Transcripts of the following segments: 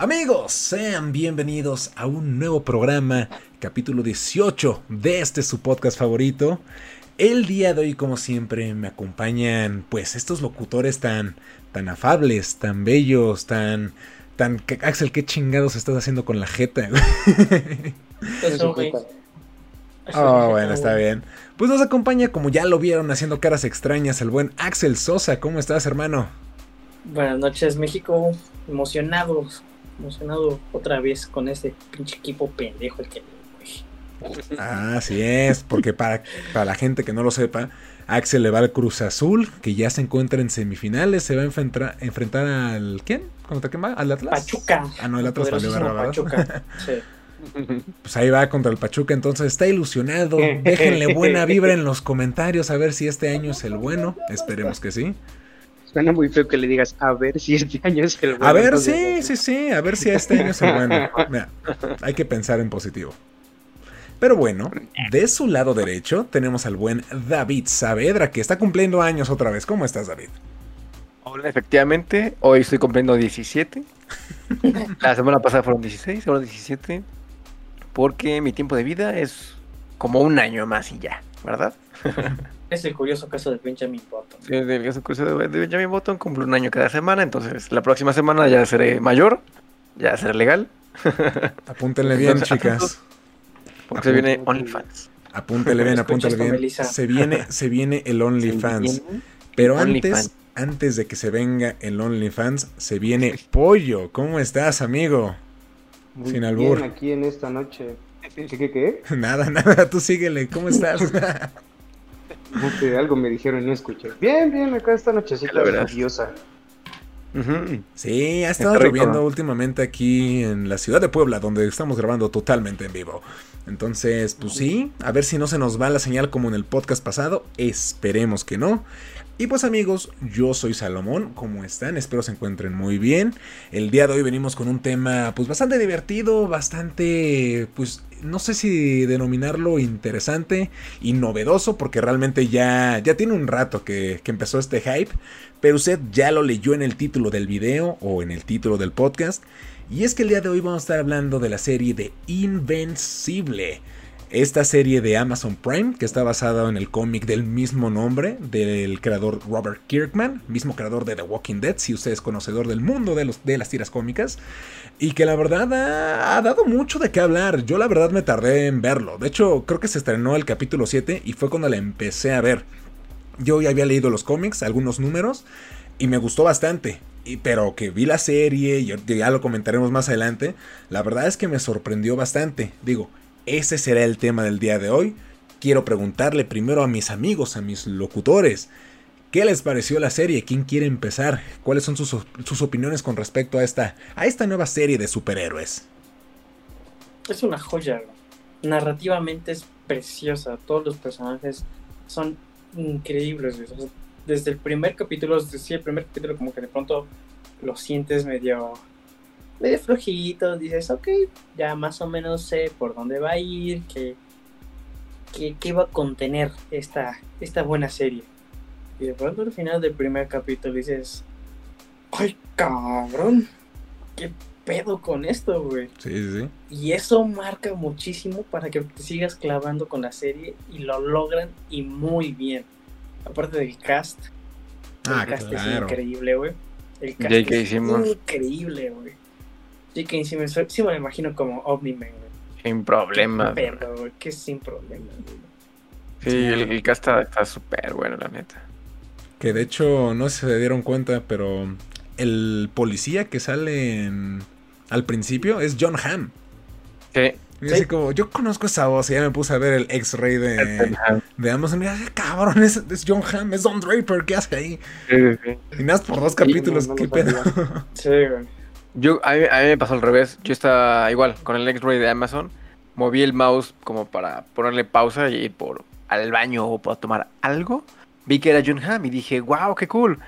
Amigos, sean bienvenidos a un nuevo programa, capítulo 18 de este su podcast favorito. El día de hoy, como siempre, me acompañan pues estos locutores tan, tan afables, tan bellos, tan, tan... Axel, ¿qué chingados estás haciendo con la jeta? Oh, bueno, está bien. Pues nos acompaña, como ya lo vieron, haciendo caras extrañas, el buen Axel Sosa. ¿Cómo estás, hermano? Buenas noches, México. Emocionado, emocionado otra vez con este pinche equipo pendejo el que así es, porque para, para la gente que no lo sepa, Axel le va al Cruz Azul, que ya se encuentra en semifinales, se va a enfrentar, enfrentar al ¿quién? ¿Contra quién va? ¿Al Atlas? Pachuca. Ah, no, el Atlas valió Pachuca. sí. Pues ahí va contra el Pachuca, entonces está ilusionado. Déjenle buena vibra en los comentarios a ver si este año es el bueno. Esperemos que sí. Suena muy feo que le digas a ver si este año es el bueno. A ver, sí, sí, sí, a ver si este año es el bueno. Mira, hay que pensar en positivo. Pero bueno, de su lado derecho tenemos al buen David Saavedra, que está cumpliendo años otra vez. ¿Cómo estás, David? Hola, efectivamente, hoy estoy cumpliendo 17. La semana pasada fueron 16, ahora 17. Porque mi tiempo de vida es como un año más y ya, ¿verdad? Es el curioso caso de Benjamin Button. Sí, el caso curioso de Benjamin Button cumple un año cada semana, entonces la próxima semana ya seré mayor, ya seré legal. Apúntenle bien, chicas. Porque se viene OnlyFans. Apúntele bien, apúntele bien. Se viene, se viene el OnlyFans. Pero antes, antes de que se venga el OnlyFans, se viene Pollo. ¿Cómo estás, amigo? Muy Sin albur. Bien aquí en esta noche. ¿Qué qué? Nada, nada, tú síguele. ¿Cómo estás? Algo me dijeron y no escuché. Bien, bien, acá esta nochecita lluviosa. Sí, ha estado lloviendo últimamente aquí en la ciudad de Puebla, donde estamos grabando totalmente en vivo. Entonces, pues sí, a ver si no se nos va la señal como en el podcast pasado. Esperemos que no. Y pues amigos, yo soy Salomón, ¿cómo están? Espero se encuentren muy bien. El día de hoy venimos con un tema pues bastante divertido, bastante pues no sé si denominarlo interesante y novedoso porque realmente ya, ya tiene un rato que, que empezó este hype, pero usted ya lo leyó en el título del video o en el título del podcast. Y es que el día de hoy vamos a estar hablando de la serie de Invencible. Esta serie de Amazon Prime, que está basada en el cómic del mismo nombre, del creador Robert Kirkman, mismo creador de The Walking Dead, si usted es conocedor del mundo de, los, de las tiras cómicas, y que la verdad ha, dado mucho de qué hablar. Yo la verdad me tardé en verlo. De hecho, creo que se estrenó el capítulo 7 y fue cuando la empecé a ver. Yo ya había leído los cómics, algunos números, y me gustó bastante. Pero que vi la serie, y ya lo comentaremos más adelante, la verdad es que me sorprendió bastante. Digo, ese será el tema del día de hoy. Quiero preguntarle primero a mis amigos, a mis locutores, ¿qué les pareció la serie? ¿Quién quiere empezar? ¿Cuáles son sus, opiniones con respecto a esta, a esta nueva serie de superhéroes? Es una joya. Narrativamente es preciosa. Todos los personajes son increíbles. Desde el primer capítulo, desde el primer capítulo como que de pronto lo sientes medio medio flojito, dices, ok, ya más o menos sé por dónde va a ir, qué, qué, va a contener esta, esta buena serie. Y de pronto al final del primer capítulo dices, ay cabrón, qué pedo con esto, güey. Sí, sí, sí. Y eso marca muchísimo para que te sigas clavando con la serie y lo logran y muy bien. Aparte del cast. Ah, el cast claro. es increíble, güey. El cast es increíble, güey. Sí, que sí me, sí me lo imagino como Omni-Man, Sin problema. Pero, güey, que sin problema, güey. Sí, el, el cast está súper bueno, la neta. Que de hecho, no sé si se dieron cuenta, pero el policía que sale en... al principio es John Hamm. Sí. Y así como, yo conozco esa voz y ya me puse a ver el X-Ray de, de Amazon. Y dije, cabrón, es, es, John Hamm, es Don Draper, ¿qué hace ahí? Sí, sí. Y nada, por dos capítulos, no, no qué pedo. Sí, güey. Yo, a mí, a mí me pasó al revés. Yo estaba igual con el X-Ray de Amazon. Moví el mouse como para ponerle pausa y ir por al baño o para tomar algo. Vi que era John Hamm y dije, wow, qué cool.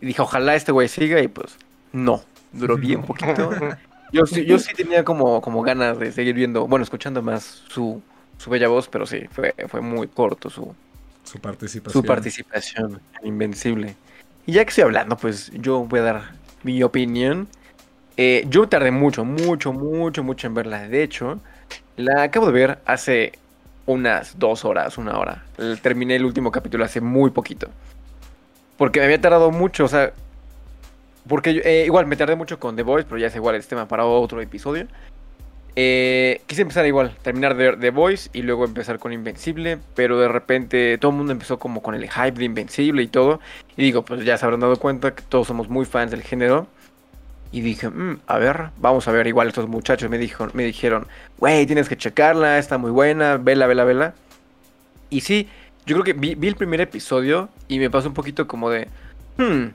Y dije, ojalá este güey siga y pues no. Duró bien poquito. Yo, sí- yo sí tenía como, como ganas de seguir viendo, bueno, escuchando más su, su bella voz, pero sí, fue, fue muy corto su, Su participación. su participación en Invencible. Y ya que estoy hablando, pues yo voy a dar mi opinión. Eh, yo tardé mucho, mucho, mucho, mucho en verla. De hecho, la acabo de ver hace unas dos horas, una hora. Terminé el último capítulo hace muy poquito. Porque me había tardado mucho, o sea... Porque eh, igual me tardé mucho con The Voice, pero ya es igual el tema para otro episodio. Eh, quise empezar igual, terminar de The Voice y luego empezar con Invencible, pero de repente todo el mundo empezó como con el hype de Invencible y todo. Y digo, pues ya se habrán dado cuenta que todos somos muy fans del género. Y dije, mm, a ver, vamos a ver. Igual estos muchachos me, dijo, me dijeron, güey, tienes que checarla, está muy buena, vela, vela, vela. Y sí, yo creo que vi, el primer episodio y me pasó un poquito como de, hmm,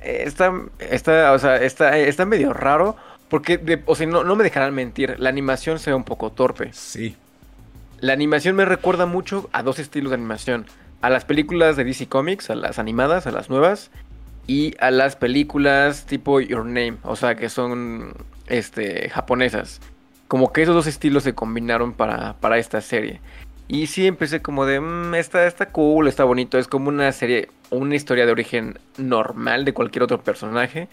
está, está, o sea, está, está medio raro porque, o sea, no, no me dejarán mentir, la animación se ve un poco torpe. Sí. La animación me recuerda mucho a dos estilos de animación. A las películas de DC Comics, a las animadas, a las nuevas. Y a las películas tipo Your Name, o sea, que son este, japonesas. Como que esos dos estilos se combinaron para, para esta serie. Y sí empecé como de, mmm, está, está cool, está bonito. Es como una serie, una historia de origen normal de cualquier otro personaje.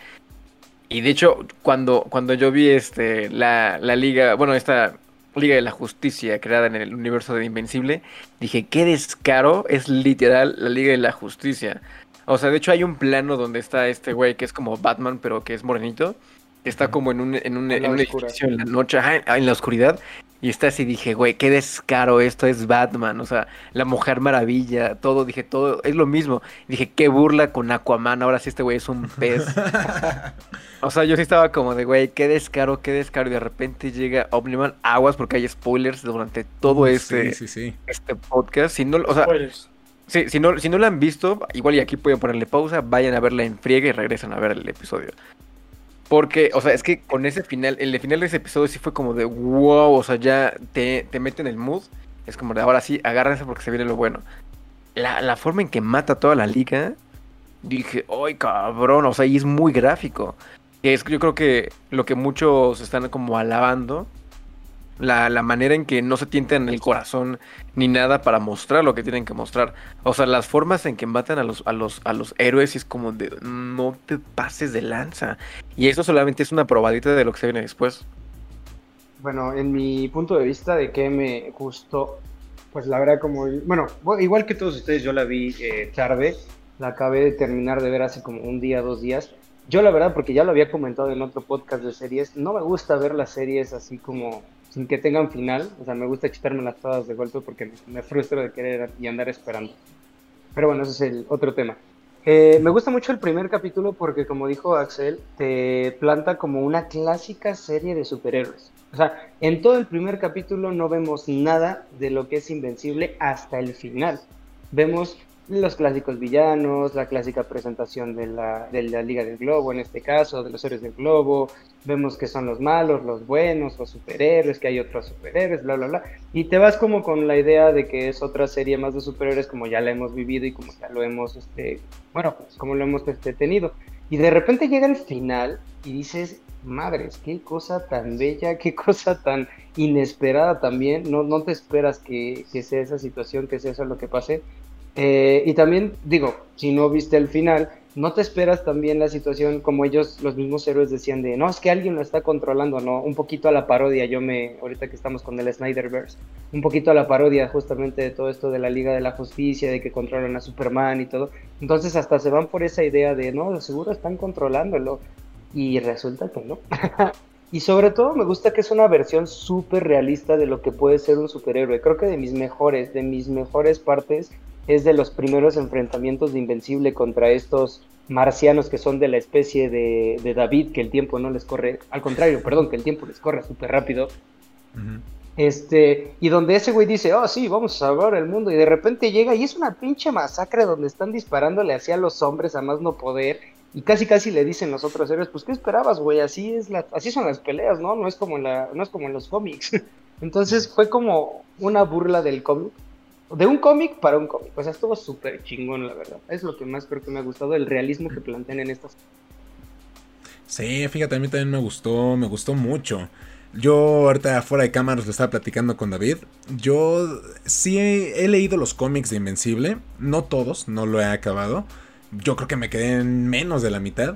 Y de hecho, cuando, cuando yo vi este, la, la liga, bueno, esta Liga de la Justicia creada en el universo de Invencible, dije, qué descaro es literal la Liga de la Justicia. O sea, de hecho hay un plano donde está este güey que es como Batman, pero que es morenito. Que está como en un, en un, en un edificio en la noche, en la oscuridad. Y está así, dije, güey, qué descaro, esto es Batman, o sea, la Mujer Maravilla, todo, dije, todo, es lo mismo. Dije, qué burla con Aquaman, ahora sí este güey es un pez. o sea, yo sí estaba como de, güey, qué descaro, qué descaro. Y de repente llega Omniman, aguas porque hay spoilers durante todo este, este podcast. Si no, o sea, sí, si no, si no lo han visto, igual y aquí pueden ponerle pausa, vayan a verla en friega y regresan a ver el episodio. Porque, o sea, es que con ese final, el final de ese episodio sí fue como de wow, o sea, ya te, te mete en el mood. Es como de ahora sí, agárrense porque se viene lo bueno. La, forma en que mata toda la liga, dije, ¡ay, cabrón! O sea, y es muy gráfico. Es yo creo que lo que muchos están como alabando la, la, manera en que no se tientan el corazón ni nada para mostrar lo que tienen que mostrar. O sea, las formas en que matan a los, a los, a los héroes es como de no te pases de lanza. Y eso solamente es una probadita de lo que se viene después. Bueno, en mi punto de vista de que me gustó, pues la verdad como, bueno, igual que todos ustedes, yo la vi eh, tarde, la acabé de terminar de ver hace como un día, dos días. Yo la verdad, porque ya lo había comentado en otro podcast de series, no me gusta ver las series así como sin que tengan final. O sea, me gusta quitarme las todas de golpe porque me, frustro de querer y andar esperando. Pero bueno, ese es el otro tema. Eh, me gusta mucho el primer capítulo porque, como dijo Axel, te planta como una clásica serie de superhéroes. O sea, en todo el primer capítulo no vemos nada de lo que es invencible hasta el final. Vemos los clásicos villanos, la clásica presentación de la, de la Liga del Globo, en este caso, de los héroes del Globo, vemos que son los malos, los buenos, los superhéroes, que hay otros superhéroes, bla, bla, bla, y te vas como con la idea de que es otra serie más de superhéroes como ya la hemos vivido y como ya lo hemos, este, bueno, pues como lo hemos este, tenido. Y de repente llega el final y dices, madres, qué cosa tan bella, qué cosa tan inesperada también, no, no te esperas que, que sea esa situación, que sea eso lo que pase, eh, y también digo, si no viste el final, no te esperas también la situación como ellos, los mismos héroes decían de, no, es que alguien lo está controlando, ¿no? Un poquito a la parodia, yo me, ahorita que estamos con el Snyderverse, un poquito a la parodia justamente de todo esto de la Liga de la Justicia, de que controlan a Superman y todo. Entonces hasta se van por esa idea de, no, seguro están controlándolo. Y resulta que no. y sobre todo me gusta que es una versión súper realista de lo que puede ser un superhéroe. Creo que de mis mejores, de mis mejores partes es de los primeros enfrentamientos de Invencible contra estos marcianos que son de la especie de, David, que el tiempo no les corre, al contrario, perdón, que el tiempo les corre súper rápido. Este, y donde ese güey dice, oh sí, vamos a salvar el mundo, y de repente llega y es una pinche masacre donde están disparándole hacia los hombres a más no poder, y casi casi le dicen los otros héroes, pues ¿qué esperabas, güey? Así es la, así son las peleas, ¿no? No es como la, no es como en los cómics. Entonces fue como una burla del cómic de un cómic para un cómic. O sea, estuvo súper chingón, la verdad. Es lo que más creo que me ha gustado, el realismo que plantean en estas. Sí, fíjate, a mí también me gustó, me gustó mucho. Yo ahorita fuera de cámaras lo estaba platicando con David. Yo sí he, leído los cómics de Invencible. No todos, no lo he acabado. Yo creo que me quedé en menos de la mitad.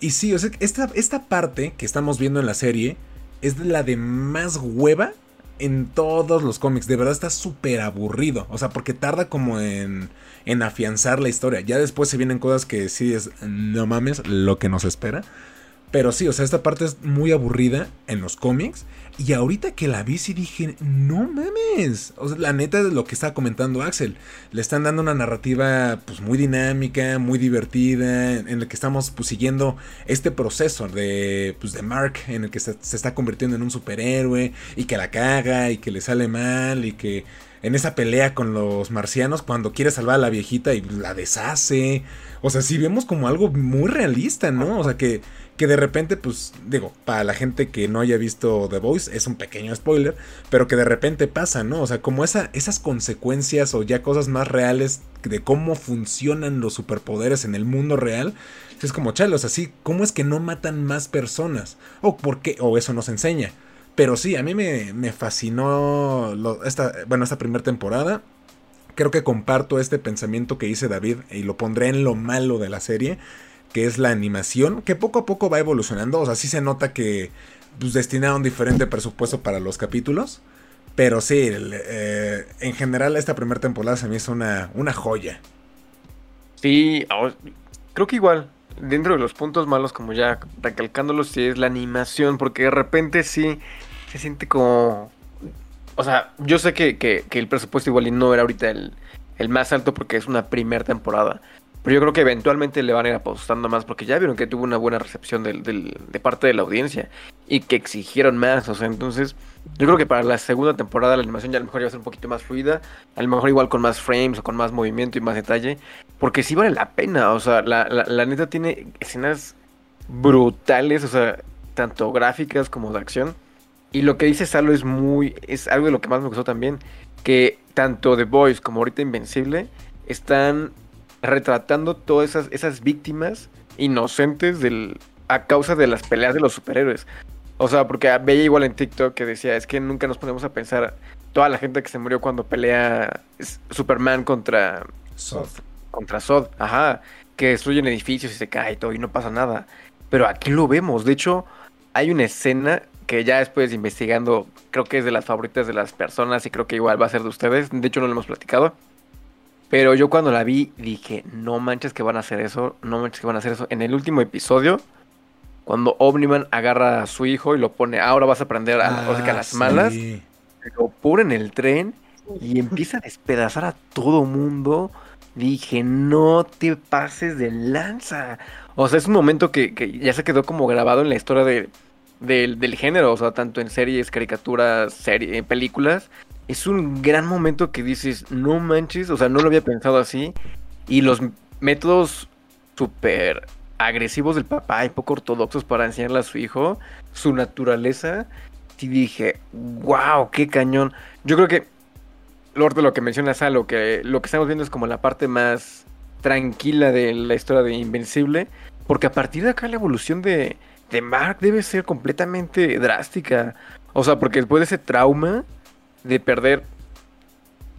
Y sí, o sea, esta, esta parte que estamos viendo en la serie es la de más hueva en todos los cómics. De verdad está súper aburrido. O sea, porque tarda como en, en afianzar la historia. Ya después se vienen cosas que sí es, no mames, lo que nos espera. Pero sí, o sea, esta parte es muy aburrida en los cómics. Y ahorita que la vi, sí dije, no mames. O sea, la neta es lo que estaba comentando Axel. Le están dando una narrativa pues muy dinámica, muy divertida, en la que estamos pues siguiendo este proceso de, pues, de Mark, en el que se, se está convirtiendo en un superhéroe y que la caga y que le sale mal y que en esa pelea con los marcianos cuando quiere salvar a la viejita y la deshace. O sea, sí vemos como algo muy realista, ¿no? O sea, que, que de repente, pues, digo, para la gente que no haya visto The Voice, es un pequeño spoiler, pero que de repente pasa, ¿no? O sea, como esa, esas consecuencias o ya cosas más reales de cómo funcionan los superpoderes en el mundo real. Es como, chalos, así, ¿cómo es que no matan más personas? O por qué, o eso nos enseña. Pero sí, a mí me, me fascinó esta, bueno, esta primera temporada. Creo que comparto este pensamiento que dice David y lo pondré en lo malo de la serie, que es la animación, que poco a poco va evolucionando. O sea, sí se nota que pues, destinaron diferente presupuesto para los capítulos. Pero sí, eh, en general esta primera temporada se me hizo una, una joya. Sí, o- creo que igual, dentro de los puntos malos, como ya recalcándolos, sí es la animación, porque de repente sí se siente como... O sea, yo sé que, que- el presupuesto igual no era ahorita el, el más alto porque es una primera temporada, pero yo creo que eventualmente le van a ir apostando más porque ya vieron que tuvo una buena recepción del- del- de parte de la audiencia y que exigieron más, o sea, entonces yo creo que para la segunda temporada la animación ya a lo mejor va a ser un poquito más fluida, a lo mejor igual con más frames o con más movimiento y más detalle, porque sí vale la pena, o sea, la, la neta tiene escenas brutales, o sea, tanto gráficas como de acción. Y lo que dice Salo es muy, es algo de lo que más me gustó también, que tanto The Boys como ahorita Invencible están retratando todas esas, esas víctimas inocentes del, a causa de las peleas de los superhéroes. O sea, porque veía igual en TikTok que decía, es que nunca nos ponemos a pensar toda la gente que se murió cuando pelea Superman contra Soft. contra Sod, ajá, que destruyen edificios y se cae y todo y no pasa nada. Pero aquí lo vemos, de hecho, hay una escena que ya después investigando, creo que es de las favoritas de las personas y creo que igual va a ser de ustedes, de hecho no lo hemos platicado. Pero yo cuando la vi dije, no manches que van a hacer eso, no manches que van a hacer eso. En el último episodio, cuando Omniman agarra a su hijo y lo pone, ahora vas a aprender a, o sea, que a Ah, las malas, lo pone en el tren y empieza a despedazar a todo mundo. Dije, no te pases de lanza. O sea, es un momento que, que ya se quedó como grabado en la historia de, del, del género. O sea, tanto en series, caricaturas, series, películas. Es un gran momento que dices, no manches. O sea, no lo había pensado así. Y los métodos súper agresivos del papá y poco ortodoxos para enseñarle a su hijo su naturaleza. Sí dije, wow, qué cañón. Yo creo que Lord de lo que menciona Salo, que lo que estamos viendo es como la parte más tranquila de la historia de Invencible, porque a partir de acá la evolución de, de Mark debe ser completamente drástica. O sea, porque después de ese trauma de perder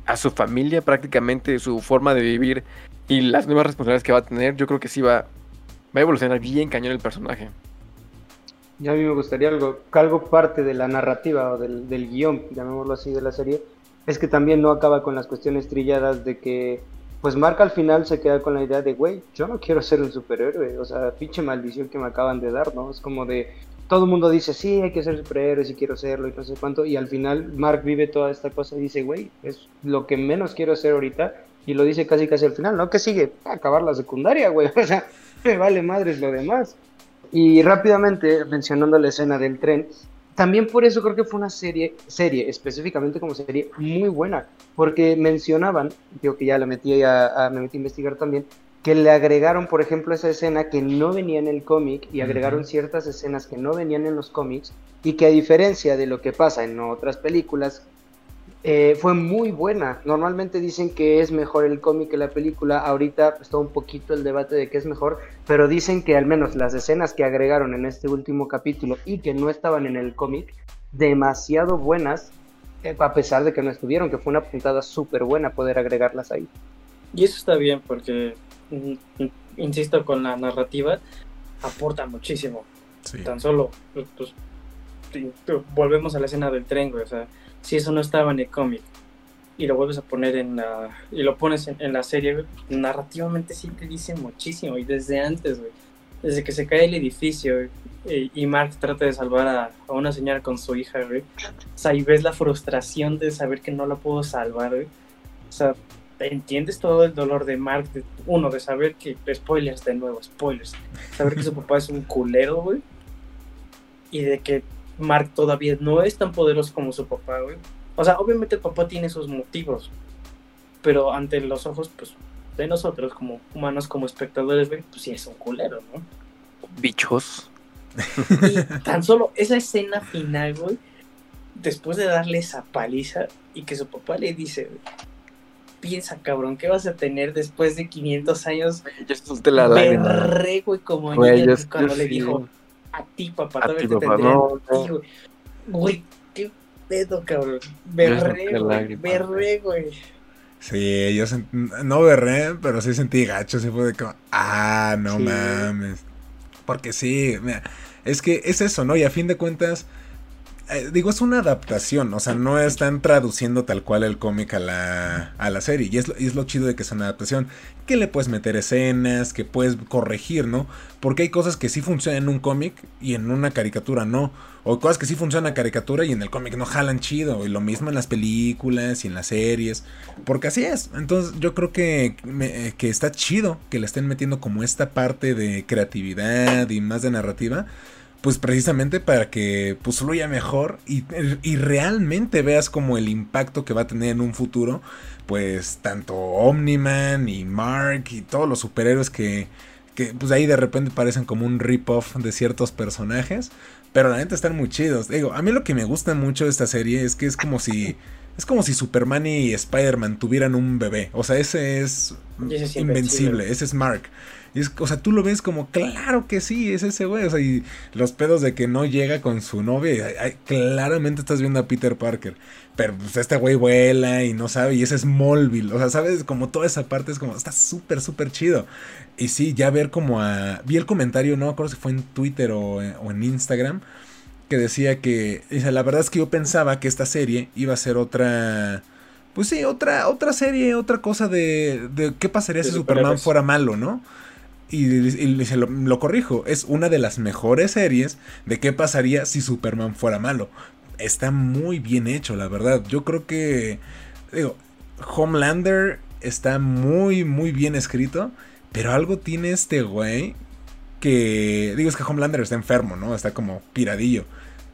a su familia prácticamente, su forma de vivir y las nuevas responsabilidades que va a tener, yo creo que sí va, va a evolucionar bien cañón el personaje. Y a mí me gustaría algo, algo parte de la narrativa o del, del guion, llamémoslo así, de la serie, es que también no acaba con las cuestiones trilladas de que, pues Mark al final se queda con la idea de, güey, yo no quiero ser un superhéroe, o sea, pinche maldición que me acaban de dar, ¿no? Es como de, todo el mundo dice, sí, hay que ser superhéroe, sí quiero serlo y no sé cuánto, y al final Mark vive toda esta cosa y dice, güey, es lo que menos quiero hacer ahorita, y lo dice casi casi al final, ¿no? ¿Qué sigue? Acabar la secundaria, güey, o sea, me vale madres lo demás. Y rápidamente, mencionando la escena del tren, también por eso creo que fue una serie, serie específicamente como serie, muy buena, porque mencionaban, yo que ya la metí a, a- me metí a investigar también, que le agregaron, por ejemplo, esa escena que no venía en el cómic y agregaron ciertas escenas que no venían en los cómics y que a diferencia de lo que pasa en otras películas, eh, fue muy buena. Normalmente dicen que es mejor el cómic que la película. Ahorita está un poquito el debate de qué es mejor, pero dicen que al menos las escenas que agregaron en este último capítulo y que no estaban en el cómic, demasiado buenas, eh, a pesar de que no estuvieron, que fue una puntada súper buena poder agregarlas ahí. Y eso está bien porque, mm, mm, insisto, con la narrativa aporta muchísimo. Sí. Tan solo, pues, volvemos a la escena del tren, güey. O sea, si eso no estaba en el cómic y lo vuelves a poner en la. y lo pones en, la serie, güey, narrativamente sí te dice muchísimo. Y desde antes. Desde que se cae el edificio güey, y, Mark trata de salvar a, a una señora con su hija, güey. O sea, y ves la frustración de saber que no la puedo salvar, güey. O sea, entiendes todo el dolor de Mark. uno, de saber que. Spoilers de nuevo, spoilers. Saber que su papá es un culero, güey. Y de que Mark todavía no es tan poderoso como su papá, güey. O sea, obviamente el papá tiene sus motivos. Pero ante los ojos, pues, de nosotros como humanos, como espectadores, güey, pues sí es un culero, ¿no? Bichos. Y tan solo esa escena final, güey, después de darle esa paliza y que su papá le dice, güey, piensa, cabrón, ¿qué vas a tener después de 500 años? Yo solté la lágrima. Berré, güey, como Güey, niña yo- cuando yo le sí. dijo, a ti, papá, A todavía ti, te papá, no, güey. Güey, qué pedo, cabrón. Berré, güey, berré, güey. Sí, yo sent- no berré, pero sí sentí gacho, sí fue de como, ah, no Sí. mames. Porque sí, mira, es que es eso, ¿no? Y a fin de cuentas, eh, digo, es una adaptación, o sea, no están traduciendo tal cual el cómic a la, a la serie. Y es, lo, es lo chido de que es una adaptación, que le puedes meter escenas, que puedes corregir, ¿no? Porque hay cosas que sí funcionan en un cómic y en una caricatura no. O cosas que sí funcionan en la caricatura y en el cómic no jalan chido. Y lo mismo en las películas y en las series. Porque así es. Entonces yo creo que, me- que está chido que le estén metiendo como esta parte de creatividad y más de narrativa. Pues precisamente para que pues fluya mejor y, y realmente veas como el impacto que va a tener en un futuro. Pues tanto Omniman y Mark y todos los superhéroes que, que pues ahí de repente parecen como un rip-off de ciertos personajes. Pero la neta están muy chidos. Digo, a mí lo que me gusta mucho de esta serie es que es como si... Es como si Superman y Spider-Man tuvieran un bebé. O sea, ese es ese es invencible. invencible. Ese es Mark. Y es, o sea, tú lo ves como, claro que sí, es ese güey. O sea, y los pedos de que no llega con su novia. y, ay, ay, claramente estás viendo a Peter Parker. Pero pues este güey vuela y no sabe. Y ese es Smallville. O sea, sabes, como toda esa parte es como, está súper, súper chido. Y sí, ya ver como a... Vi el comentario, no me acuerdo si fue en Twitter o, en- o en Instagram, que decía que... dice, la verdad es que yo pensaba que esta serie iba a ser otra... Pues sí, otra, otra serie, otra cosa de, de qué pasaría si Superman fuera malo, ¿no? Y, lo, lo corrijo, es una de las mejores series de qué pasaría si Superman fuera malo. Está muy bien hecho, la verdad. Yo creo que, digo, Homelander está muy, muy bien escrito, pero algo tiene este güey que, digo, es que Homelander está enfermo, ¿no? Está como piradillo.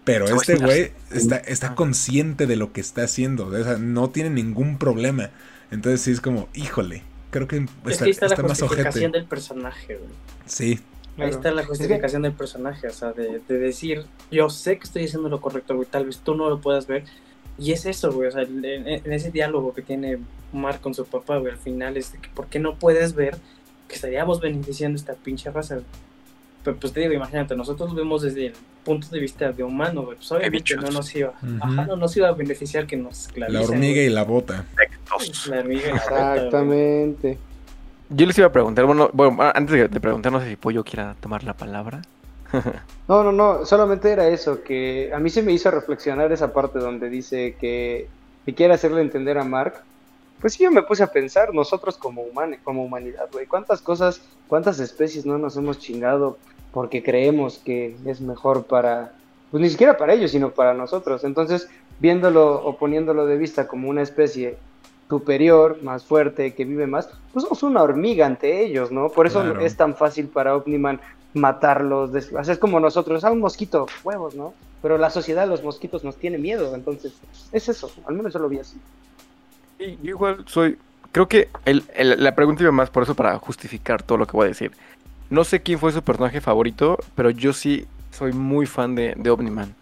Pero este güey güey está, está consciente de lo que está haciendo. O sea, no tiene ningún problema. Entonces sí es como, híjole, creo que Es está, que ahí está la más justificación ojete. del personaje, güey. Sí, Ahí está la justificación del personaje, o sea, de, de decir, yo sé que estoy haciendo lo correcto, güey, tal vez tú no lo puedas ver. Y es eso, güey, o sea, en, en ese diálogo que tiene Mark con su papá, güey, al final es de que, ¿por qué no puedes ver que estaríamos beneficiando esta pinche raza? güey? Pero pues te digo, imagínate, nosotros lo vemos desde el punto de vista de humano, güey, pues obviamente no nos iba, ajá, no nos iba a beneficiar que nos esclavicen. la hormiga y la bota. La hormiga y la. Exactamente. Yo les iba a preguntar, bueno, bueno, antes de, de preguntar, no sé si Pollo quiera tomar la palabra. No, no, no, solamente era eso, que a mí se me hizo reflexionar esa parte donde dice que, que quiere hacerle entender a Mark. Pues sí, yo me puse a pensar, nosotros como, human- como humanidad, güey, cuántas cosas, cuántas especies no nos hemos chingado porque creemos que es mejor para, pues ni siquiera para ellos, sino para nosotros. Entonces, viéndolo o poniéndolo de vista como una especie superior, más fuerte, que vive más, pues somos una hormiga ante ellos, ¿no? Por eso Claro. es tan fácil para Omniman matarlos, es como nosotros, a un mosquito, huevos, ¿no? Pero la sociedad, los mosquitos nos tiene miedo, entonces es eso, al menos yo lo vi así. Sí, yo igual soy. Creo que el- el- la pregunta iba más por eso para justificar todo lo que voy a decir. No sé quién fue su personaje favorito, pero yo sí soy muy fan de, de Omniman.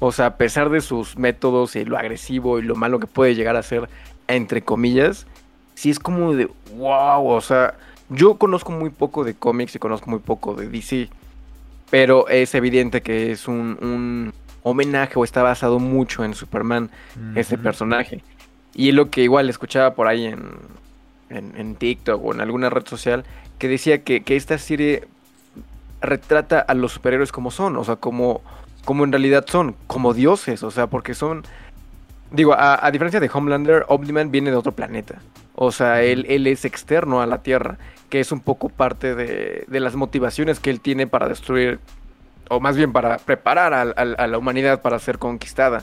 O sea, a pesar de sus métodos y lo agresivo y lo malo que puede llegar a ser, entre comillas, sí es como de wow. O sea, yo conozco muy poco de cómics y conozco muy poco de DC. Pero es evidente que es un, un homenaje o está basado mucho en Superman Ujú. personaje. Y lo que igual escuchaba por ahí en, en, en TikTok o en alguna red social, que decía que, que esta serie retrata a los superhéroes como son, o sea, como, como en realidad son, como dioses, o sea, porque son... Digo, a, a diferencia de Homelander, Omniman viene de otro planeta. O sea, él, él es externo a la Tierra, que es un poco parte de, de las motivaciones que él tiene para destruir, o más bien para preparar a, a- a la humanidad para ser conquistada.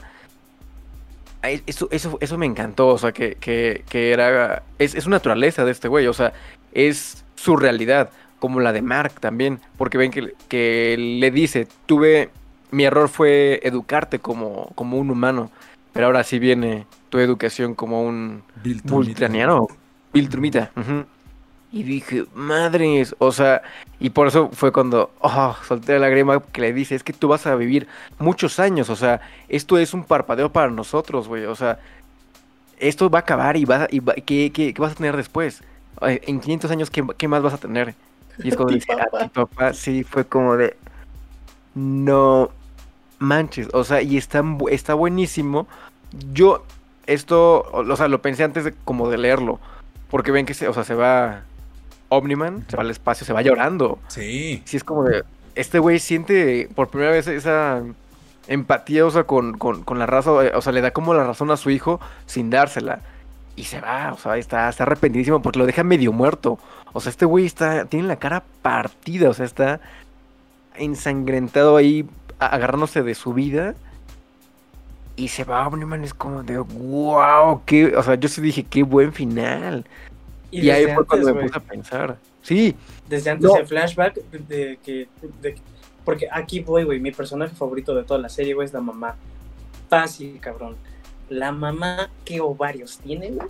Eso, eso, eso me encantó, o sea, que, que, que era... Es, es su naturaleza de este güey, o sea, es su realidad, como la de Mark también, porque ven que, que le dice, tuve... Mi error fue educarte como, como un humano, pero ahora sí viene tu educación como un vulcaniano, Bill Trumita. ujú. Y dije, madres, o sea, y por eso fue cuando oh, solté la lágrima que le dice, es que tú vas a vivir muchos años, o sea, esto es un parpadeo para nosotros, güey, o sea, esto va a acabar y, va, y va- ¿qué, qué- qué vas a tener después? Eh, En 500 años, ¿qué, qué más vas a tener? Y es cuando dice, a papá". ti, papá, sí, fue como de, no manches, o sea, y está, está buenísimo. Yo, esto, o o sea, lo pensé antes de como de leerlo, porque ven que se, o sea, se va Omniman, se va al espacio, se va llorando. Sí. Sí, es como de, este güey siente por primera vez esa empatía, o sea, con, con, con la raza, o sea, le da como la razón a su hijo sin dársela. Y se va, o sea, está, está arrepentidísimo porque lo deja medio muerto. O sea, este güey está, tiene la cara partida, o sea, está ensangrentado ahí, agarrándose de su vida. Y se va Omniman, es como de, wow, qué, o sea, yo sí dije, qué buen final. Y, ahí fue cuando me puse a pensar. Sí, Desde antes No. el flashback de que. de- porque aquí voy, güey. Mi personaje favorito de toda la serie, güey, es la mamá. Fácil, cabrón. La mamá, ¿qué ovarios tiene, güey?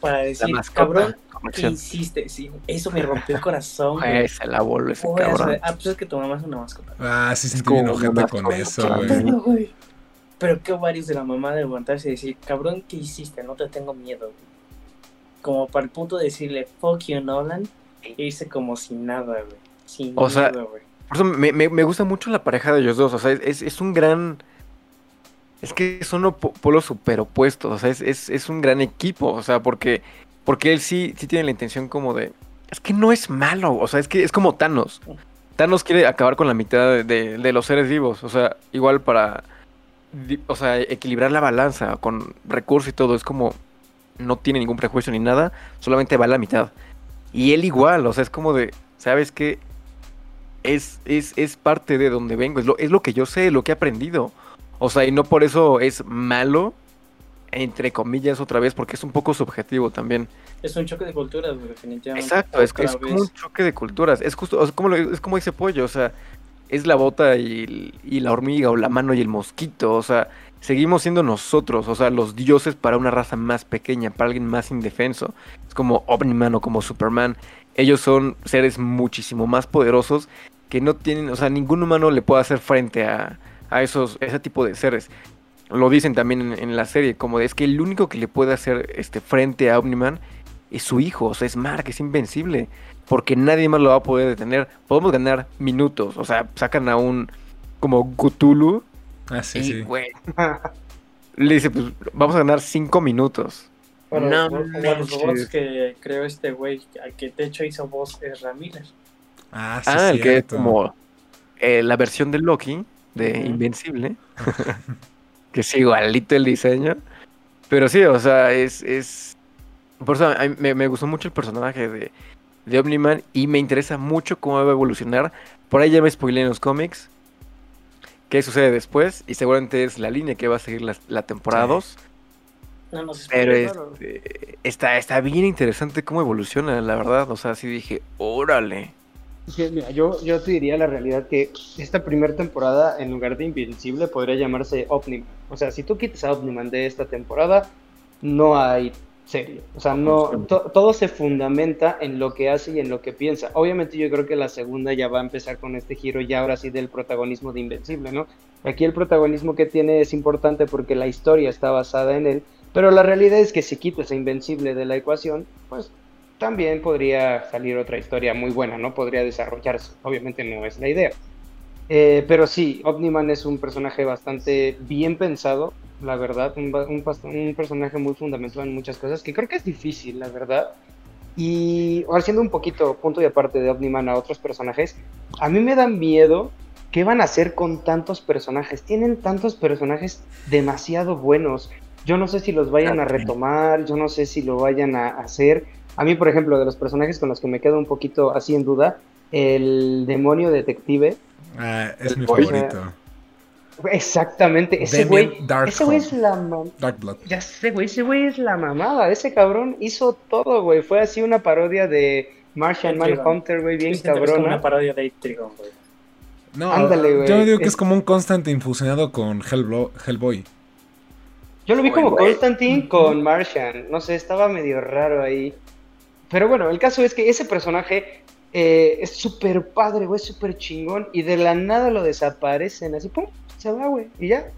Para decir, mascota. cabrón, ¿qué hiciste? Sí, eso me rompió el corazón, güey. Ay, se la voló ese Güey, o sea, cabrón. ah, pues es que tu mamá es una mascota. Ah, sí sentí como una con eso, ¿Qué güey. Pero qué ovarios de la mamá de levantarse y decir, cabrón, ¿qué hiciste? No te tengo miedo, güey. Como para el punto de decirle, fuck you, Nolan, e irse como sin nada, güey. Sin O sea, güey. Por eso me, me- me gusta mucho la pareja de ellos dos. O sea, es- es un gran. Es que son polos superopuestos. O sea, es, es, es un gran equipo. O sea, porque, porque él sí, sí tiene la intención como de. Es que no es malo. O sea, es que es como Thanos. Thanos quiere acabar con la mitad de, de- los seres vivos. O sea, igual para. O sea, equilibrar la balanza con recursos y todo. Es como. No tiene ningún prejuicio ni nada. Solamente va a la mitad. Y él igual. O sea, es como de. ¿Sabes qué? es, es, es parte de donde vengo, es lo, es lo que yo sé, lo que he aprendido. O sea, y no por eso es malo, entre comillas otra vez, porque es un poco subjetivo también. Es un choque de culturas, definitivamente. Exacto, es, es como un choque de culturas. Es justo, o sea, como, lo- es como ese pollo, o sea, es la bota y, y la hormiga, o la mano y el mosquito, o sea, seguimos siendo nosotros, o sea, los dioses para una raza más pequeña, para alguien más indefenso. Es como Omniman o como Superman. Ellos son seres muchísimo más poderosos que no tienen, o sea, ningún humano le puede hacer frente a, a esos, ese tipo de seres. Lo dicen también en, en la serie, como de, es que el único que le puede hacer este frente a Omniman es su hijo, o sea, es Mark, es invencible, porque nadie más lo va a poder detener. Podemos ganar minutos, o sea, sacan a un como Cthulhu Ah, sí, y, sí. güey, le dice, pues vamos a ganar cinco minutos. Bueno, No como los robots que creó este güey, al que de hecho hizo voz es Ramírez. Ah, sí, ah, el que es como eh, la versión de Loki, de. Invencible, que es igualito el diseño. Pero sí, o sea, es... es... Por eso a mí me, me gustó mucho el personaje de, de Omniman y me interesa mucho cómo va a evolucionar. Por ahí ya me spoilé en los cómics. ¿Qué sucede después? Y seguramente es la línea que va a seguir la, la temporada Sí. 2. No nos Pero spoiler, es- claro. eh, está, está bien interesante cómo evoluciona, la verdad. O sea, sí dije, órale. Mira, yo, yo te diría la realidad que esta primera temporada, en lugar de Invencible, podría llamarse Omniman. O sea, si tú quitas a Omniman de esta temporada, no hay serie. O sea, no, to- todo se fundamenta en lo que hace y en lo que piensa. Obviamente yo creo que la segunda ya va a empezar con este giro ya ahora sí del protagonismo de Invencible, ¿no? Aquí el protagonismo que tiene es importante porque la historia está basada en él, pero la realidad es que si quitas a Invencible de la ecuación, pues también podría salir otra historia muy buena, ¿no? Podría desarrollarse. Obviamente no es la idea. Eh, pero sí, Omniman es un personaje bastante bien pensado, la verdad, un, un un personaje muy fundamentado en muchas cosas, que creo que es difícil, la verdad. Y haciendo un poquito punto y aparte de Omniman a otros personajes, a mí me da miedo qué van a hacer con tantos personajes. Tienen tantos personajes demasiado buenos. Yo no sé si los vayan a retomar, yo no sé si lo vayan a hacer. A mí, por ejemplo, de los personajes con los que me quedo un poquito así en duda, el demonio detective. Ah, es mi favorito. Exactamente, ese güey, ese güey es la mam- Dark Blood. ya sé, güey, ese güey es la mamada, ese cabrón hizo todo, güey, fue así una parodia de Martian. Manhunter, güey, bien cabrona. una parodia de Trigon, güey. No, Ándale, güey. yo digo que es, Es- como un Constant infusionado con Hellblo- Hellboy. Yo lo vi como. Constantine con Martian. No sé, estaba medio raro ahí. Pero bueno, el caso es que ese personaje eh, es súper padre, güey, súper chingón. Y de la nada lo desaparecen, así, pum, se va, güey, y ya.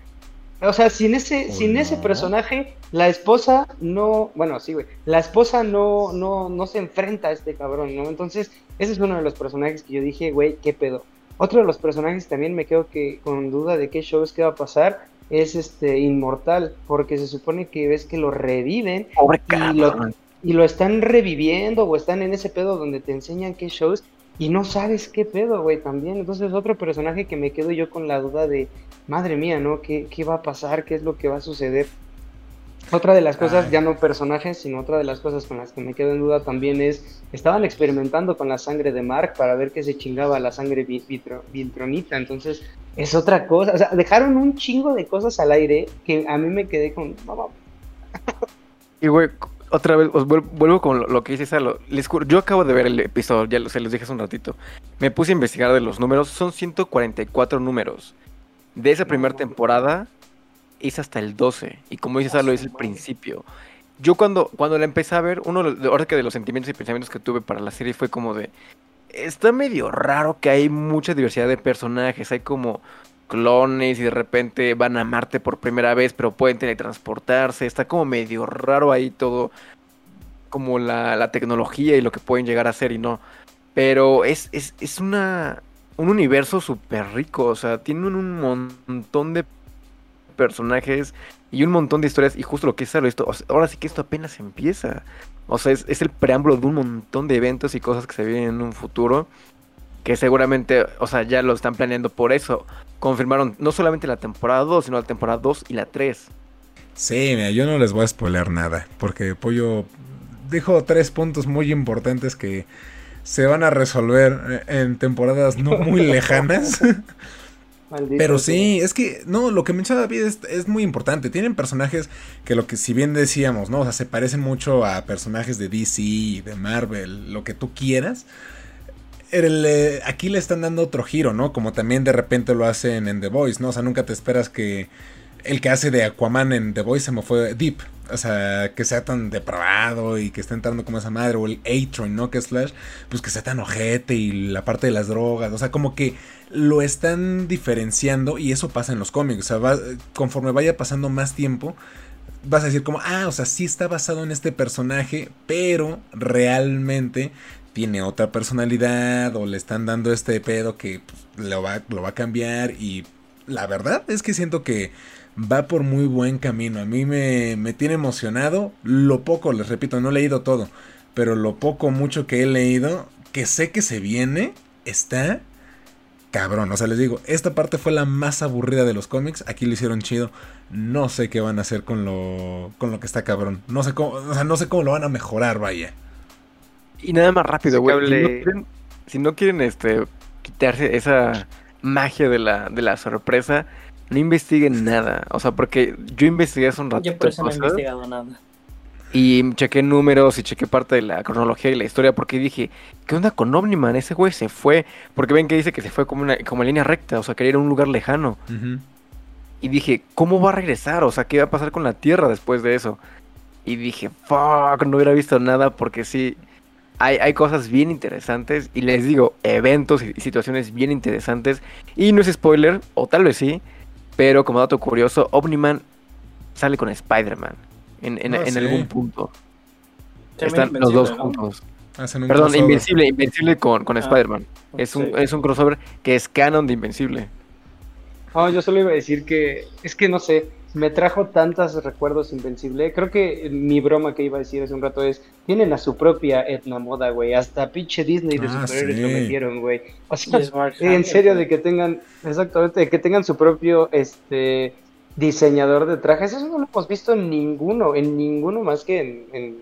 O sea, sin ese, sin ese no. personaje, la esposa no, bueno, sí, güey, la esposa no, no, no se enfrenta a este cabrón, ¿no? Entonces, ese es uno de los personajes que yo dije, güey, qué pedo. Otro de los personajes también me quedo que con duda de qué show es que va a pasar es este Inmortal, porque se supone que ves que lo reviven Pobre y lo, cabrón. Y lo están reviviendo o están en ese pedo donde te enseñan qué shows y no sabes qué pedo, güey, también. Entonces, otro personaje que me quedo yo con la duda de, madre mía, ¿no? ¿Qué, qué va a pasar? ¿Qué es lo que va a suceder? Otra de las cosas, Ay. ya no personajes, sino otra de las cosas con las que me quedo en duda también es, estaban experimentando con la sangre de Mark para ver qué se chingaba la sangre vi- vitro- viltronita, entonces es otra cosa, o sea, dejaron un chingo de cosas al aire que a mí me quedé con, Y güey, otra vez, os vuel- vuelvo con lo, que dice Salo. Yo acabo de ver el episodio, ya se los dije hace un ratito. Me puse a investigar de los números, son 144 números. De esa primera temporada es hasta el 12. Y como dice Salo, es el principio. Yo cuando, cuando la empecé a ver, uno de ahora que de los sentimientos y pensamientos que tuve para la serie fue como de... Está medio raro que hay mucha diversidad de personajes, hay como clones y de repente van a Marte por primera vez, pero pueden teletransportarse. Está como medio raro ahí todo, como la, la tecnología y lo que pueden llegar a ser y no. Pero es, es, es una, un universo súper rico, o sea, tienen un montón de personajes y un montón de historias. Y justo lo que es esto, ahora sí que esto apenas empieza. O sea, es, es el preámbulo de un montón de eventos y cosas que se vienen en un futuro. Que seguramente, o sea, ya lo están planeando por eso. Confirmaron no solamente la temporada 2, sino la temporada 2 y la 3. Sí, mira, yo no les voy a spoiler nada, porque Pollo dijo tres puntos muy importantes que se van a resolver eh, en temporadas no muy lejanas. maldito Pero sí, es que, no, lo que menciona David es, es muy importante. Tienen personajes que lo que, si bien decíamos, ¿no? O sea, se parecen mucho a personajes de DC de Marvel, lo que tú quieras. Eh, aquí le están dando otro giro, ¿no? Como también de repente lo hacen en The Voice, ¿no? O sea, nunca te esperas que el que hace de Aquaman en The Voice se me fue Deep. O sea, que sea tan depravado y que esté entrando como esa madre. O el A-Train, ¿no? Que es. Pues que sea tan ojete y la parte de las drogas. O sea, como que lo están diferenciando y eso pasa en los cómics. O sea, conforme vaya pasando más tiempo, vas a decir como, ah, o sea, sí está basado en este personaje, pero realmente tiene otra personalidad o le están dando este pedo que pues, lo, va, lo va a cambiar y la verdad es que siento que va por muy buen camino. A mí me, me tiene emocionado. Lo poco, les repito, no he leído todo, pero lo poco, mucho que he leído, que sé que se viene, está cabrón. O sea, les digo, esta parte fue la más aburrida de los cómics. Aquí lo hicieron chido. No sé qué van a hacer con lo, con lo que está cabrón. No sé cómo, o sea, no sé cómo lo van a mejorar, vaya. Y nada más rápido, güey. Si, no quieren, si no quieren, este, quitarse esa magia de la, de la sorpresa, no investiguen nada. O sea, porque yo investigué hace un ratito Yo por eso no he investigado nada. y chequé números y chequé parte de la cronología y la historia porque dije, ¿qué onda con Omniman? Ese güey se fue. Porque ven que dice que se fue como una como en línea recta, o sea, quería ir a un lugar lejano. Y dije, ¿cómo va a regresar? O sea, ¿qué va a pasar con la Tierra después de eso? Y dije, fuck, no hubiera visto nada porque sí, hay, hay cosas bien interesantes. Y les digo, eventos y situaciones bien interesantes. Y no es spoiler, o tal vez sí, pero como dato curioso, Omniman sale con Spider-Man en, en- Ah, en sí. algún punto. Están los dos juntos. Hacen un Perdón, crossover. Invencible, Invencible con, con Ah, Spider-Man. Es un, es un crossover que es canon de Invencible. No, yo solo iba a decir que es que no sé, me trajo tantos recuerdos Invencible. Creo que mi broma que iba a decir hace un rato es, tienen a su propia etna moda, güey. Hasta pinche Disney de Ah, superhéroes sí. lo metieron, güey. O sea, Y es Mark en serio, de que tengan, exactamente, de que tengan su propio, este, diseñador de trajes. Eso no lo hemos visto en ninguno, en ninguno más que en, en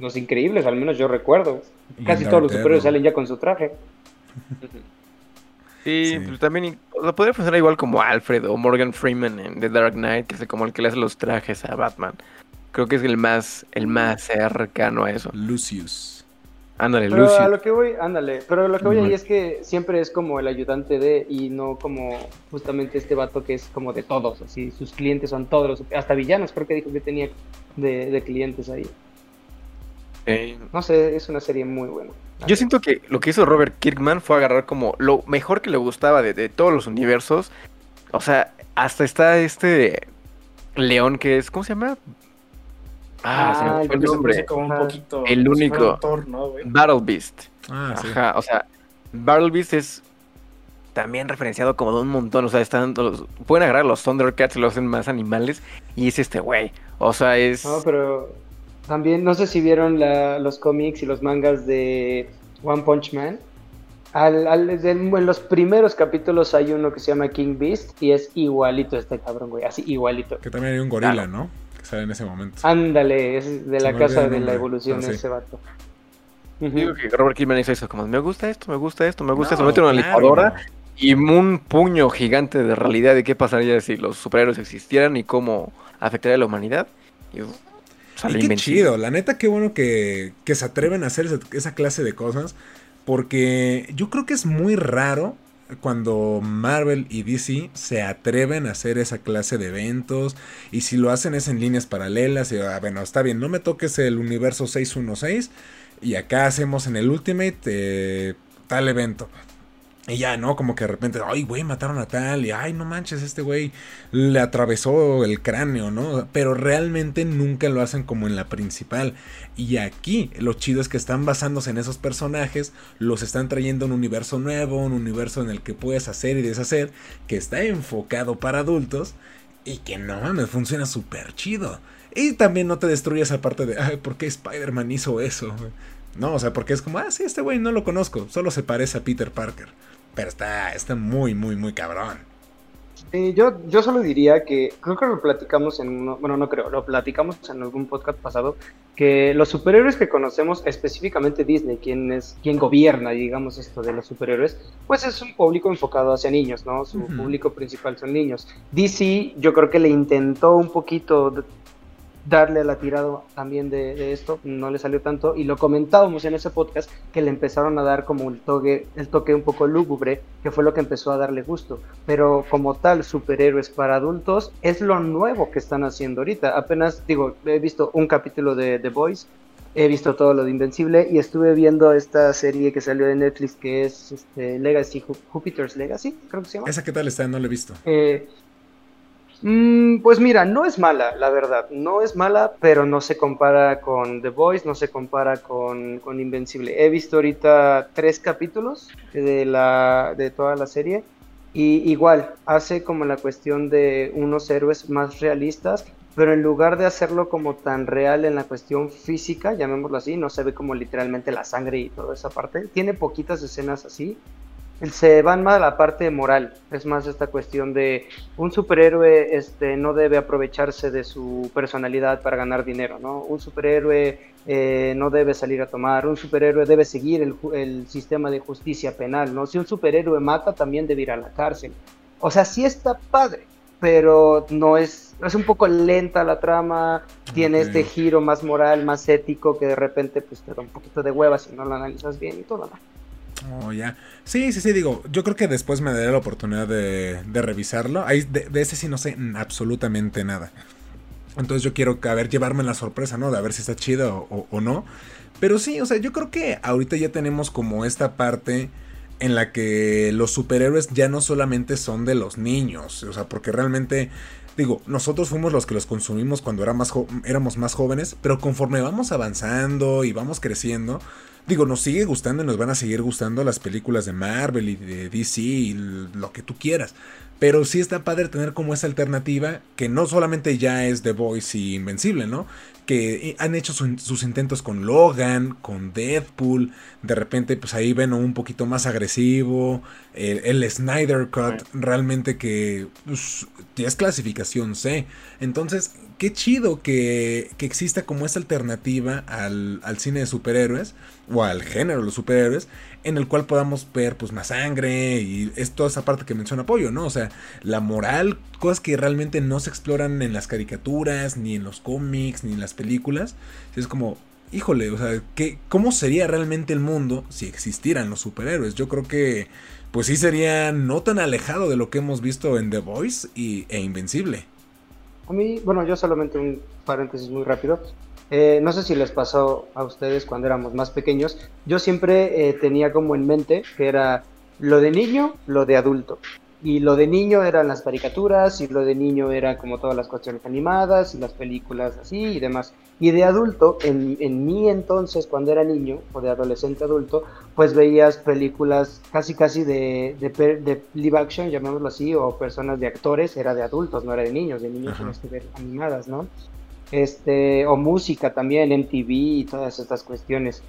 Los Increíbles, al menos yo recuerdo. Casi todos los superhéroes salen ya con su traje. Sí, Sí. pero también o sea, podría funcionar igual como Alfred o Morgan Freeman en The Dark Knight, que es como el que le hace los trajes a Batman. Creo que es el más, el más cercano a eso. Lucius. Ándale, Pero a lo que voy, ándale, pero lo que voy Ujú. ahí es que siempre es como el ayudante de y no como justamente este vato que es como de todos, así, sus clientes son todos, los, hasta villanos creo que dijo que tenía de, de clientes ahí. Eh, No sé, es una serie muy buena. Yo siento que lo que hizo Robert Kirkman fue agarrar como lo mejor que le gustaba de, de todos los universos. O sea, hasta está este león que es, ¿cómo se llama? Ah, se me Ah, fue el nombre. como un poquito. El si único. ¿no? Battle Beast. Ah, sí. Ajá, o sea, Battle Beast es también referenciado como de un montón. O sea, están los, pueden agarrar a los Thundercats y lo hacen más animales. Y es este güey. O sea, es. No, pero también no sé si vieron la- los cómics y los mangas de One Punch Man. Al, al- de- en los primeros capítulos hay uno que se llama King Beast y es igualito este cabrón, güey, así igualito. Que también hay un gorila, Claro. ¿no? Que sale en ese momento. Ándale, es de Se la casa de la evolución sí. ese vato. Digo que Robert Kirkman hizo eso, como me gusta esto, me gusta esto, me gusta No, esto, mete una claro. licuadora y un puño gigante de realidad de qué pasaría si los superhéroes existieran y cómo afectaría a la humanidad. Y, Y qué chido, la neta, qué bueno que, que se atreven a hacer esa, esa clase de cosas. Porque yo creo que es muy raro cuando Marvel y DC se atreven a hacer esa clase de eventos. Y si lo hacen es en líneas paralelas. Y ah, bueno, está bien, no me toques el universo 616. Y acá hacemos en el Ultimate eh, tal evento. Y ya, ¿no? Como que de repente, ay, güey, mataron a tal, y ay, no manches, este güey le atravesó el cráneo, ¿no? Pero realmente nunca lo hacen como en la principal. Y aquí lo chido es que están basándose en esos personajes, los están trayendo a un universo nuevo, un universo en el que puedes hacer y deshacer, que está enfocado para adultos y que no mames, funciona súper chido. Y también no te destruyes esa parte de, ay, ¿por qué Spider-Man hizo eso? No, o sea, porque es como, ah, sí, este güey no lo conozco, solo se parece a Peter Parker. Pero está, está muy, muy, muy cabrón. Sí, yo, yo solo diría que creo que lo platicamos en uno, bueno, no creo, lo platicamos en algún podcast pasado, que los superhéroes que conocemos, específicamente Disney, quien es, quien gobierna, digamos, esto de los superhéroes, pues es un público enfocado hacia niños, ¿no? Su público principal son niños. DC, yo creo que le intentó un poquito darle la tirada también de, de esto, no le salió tanto, y lo comentábamos en ese podcast, que le empezaron a dar como el toque, el toque un poco lúgubre, que fue lo que empezó a darle gusto. Pero como tal, superhéroes para adultos es lo nuevo que están haciendo ahorita. Apenas, digo, he visto un capítulo de The Boys, he visto todo lo de Invencible y estuve viendo esta serie que salió de Netflix que es este, Legacy, Ju- Jupiter's Legacy, creo que se llama. ¿Esa qué tal está? No la he visto. Eh, mm, pues mira, no es mala, la verdad. No es mala, pero no se compara con The Voice, no se compara con, con Invencible. He visto ahorita tres capítulos de, la, de toda la serie. Y igual, hace como la cuestión de unos héroes más realistas, pero en lugar de hacerlo como tan real en la cuestión física, llamémoslo así, no se ve como literalmente la sangre y toda esa parte. Tiene poquitas escenas así, se van más a la parte moral, es más esta cuestión de un superhéroe este, no debe aprovecharse de su personalidad para ganar dinero, ¿no? Un superhéroe eh, no debe salir a tomar, un superhéroe debe seguir el, el sistema de justicia penal, ¿no? Si un superhéroe mata, también debe ir a la cárcel. O sea, sí está padre, pero no es, es un poco lenta la trama, tiene este giro más moral, más ético, que de repente pues te da un poquito de hueva si no lo analizas bien y todo, ¿no? Oh, ya. Sí, sí, sí, digo, yo creo que después me daré la oportunidad de, revisarlo. Ahí, de, ese sí no sé absolutamente nada. Entonces yo quiero a ver, llevarme la sorpresa, ¿no? De a ver si está chido o, no. Pero sí, o sea, yo creo que ahorita ya tenemos como esta parte en la que los superhéroes ya no solamente son de los niños. O sea, porque realmente, digo, nosotros fuimos los que los consumimos cuando era más éramos más jóvenes, pero conforme vamos avanzando y vamos creciendo, Digo, nos sigue gustando y nos van a seguir gustando las películas de Marvel y de DC y lo que tú quieras. Pero sí está padre tener como esa alternativa que no solamente ya es The Voice y Invencible, ¿no? Que han hecho sus intentos con Logan, con Deadpool. De repente, pues ahí ven un poquito más agresivo. El, Snyder Cut, realmente que pues, ya es clasificación C. Entonces, qué chido que, que exista como esa alternativa al, al cine de superhéroes o al género de los superhéroes en el cual podamos ver pues más sangre y es toda esa parte que menciona Pollo, ¿no? O sea, la moral, cosas que realmente no se exploran en las caricaturas, ni en los cómics, ni en las películas. Es como, híjole, o sea, ¿qué, ¿cómo sería realmente el mundo si existieran los superhéroes? Yo creo que pues sí sería no tan alejado de lo que hemos visto en The Voice y, e Invencible. A mí, bueno, yo solamente un paréntesis muy rápido. Eh, no sé si les pasó a ustedes cuando éramos más pequeños. Yo siempre eh, tenía como en mente que era lo de niño, lo de adulto. Y lo de niño eran las caricaturas, y lo de niño era como todas las cuestiones animadas, y las películas así y demás. Y de adulto, en, en mí entonces, cuando era niño, o de adolescente adulto, pues veías películas casi casi de, de, live action, llamémoslo así, o personas de actores, era de adultos, no era de niños, de niños tienes que ver animadas, ¿no? este, o música también, MTV y todas estas cuestiones.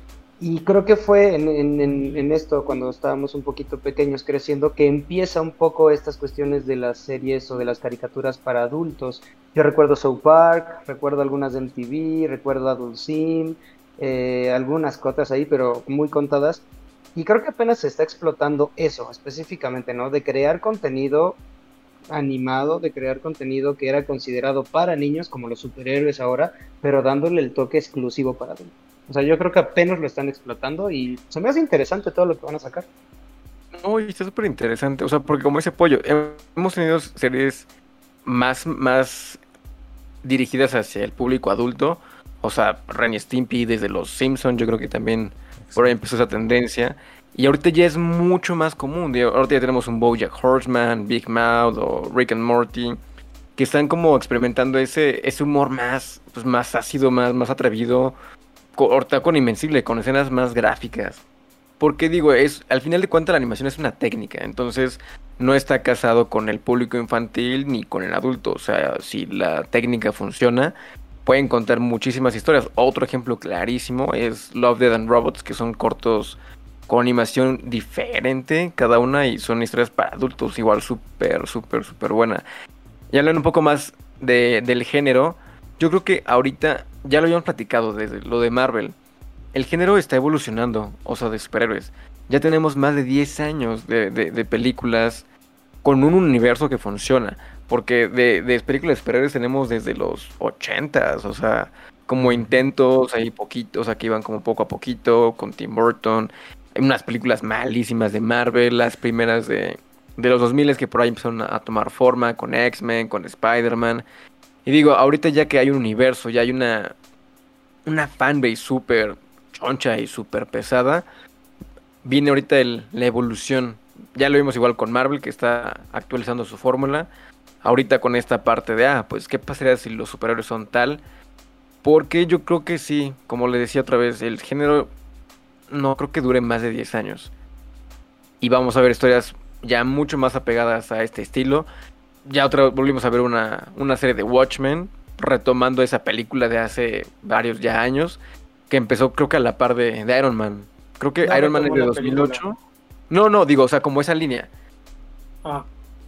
Y creo que fue en, en, en, esto, cuando estábamos un poquito pequeños creciendo, que empieza un poco estas cuestiones de las series o de las caricaturas para adultos. Yo recuerdo South Park, recuerdo algunas de MTV, recuerdo Adult Sim, eh, algunas cotas ahí, pero muy contadas. Y creo que apenas se está explotando eso específicamente, ¿no? De crear contenido animado de crear contenido que era considerado para niños, como los superhéroes ahora, pero dándole el toque exclusivo para adultos. O sea, yo creo que apenas lo están explotando y se me hace interesante todo lo que van a sacar. Uy, está súper interesante. O sea, porque como ese pollo, hemos tenido series más, más dirigidas hacia el público adulto. O sea, Ren Stimpy desde los Simpsons, yo creo que también por ahí empezó esa tendencia. Y ahorita ya es mucho más común. Ahorita ya tenemos un Bojack Horseman, Big Mouth o Rick and Morty. Que están como experimentando ese, ese humor más, pues más ácido, más, más atrevido. Ahorita con Invencible, con escenas más gráficas. Porque digo, es, al final de cuentas la animación es una técnica. Entonces no está casado con el público infantil ni con el adulto. O sea, si la técnica funciona, pueden contar muchísimas historias. Otro ejemplo clarísimo es Love, Dead and Robots, que son cortos con animación diferente cada una y son historias para adultos igual súper, súper, súper buena. Y hablando un poco más de, del género, yo creo que ahorita ya lo habíamos platicado desde lo de Marvel. El género está evolucionando, o sea, de superhéroes. Ya tenemos más de 10 años de, de, películas con un universo que funciona. Porque de, de películas de superhéroes tenemos desde los 80s, o sea, como intentos ahí poquitos, aquí iban como poco a poquito, con Tim Burton, unas películas malísimas de Marvel, las primeras de, de los 2000 que por ahí empezaron a, tomar forma con X-Men, con Spider-Man. Y digo, ahorita ya que hay un universo, ya hay una, una fanbase súper choncha y súper pesada, viene ahorita el, la evolución. Ya lo vimos igual con Marvel, que está actualizando su fórmula. Ahorita con esta parte de, ah, pues, ¿qué pasaría si los superhéroes son tal? Porque yo creo que sí, como le decía otra vez, el género no creo que dure más de 10 años. Y vamos a ver historias ya mucho más apegadas a este estilo. Ya otra volvimos a ver una, una serie de Watchmen, retomando esa película de hace varios ya años, que empezó creo que a la par de, Iron Man. Creo que Iron Man es de 2008. No, no, digo, o sea, como esa línea. Ah.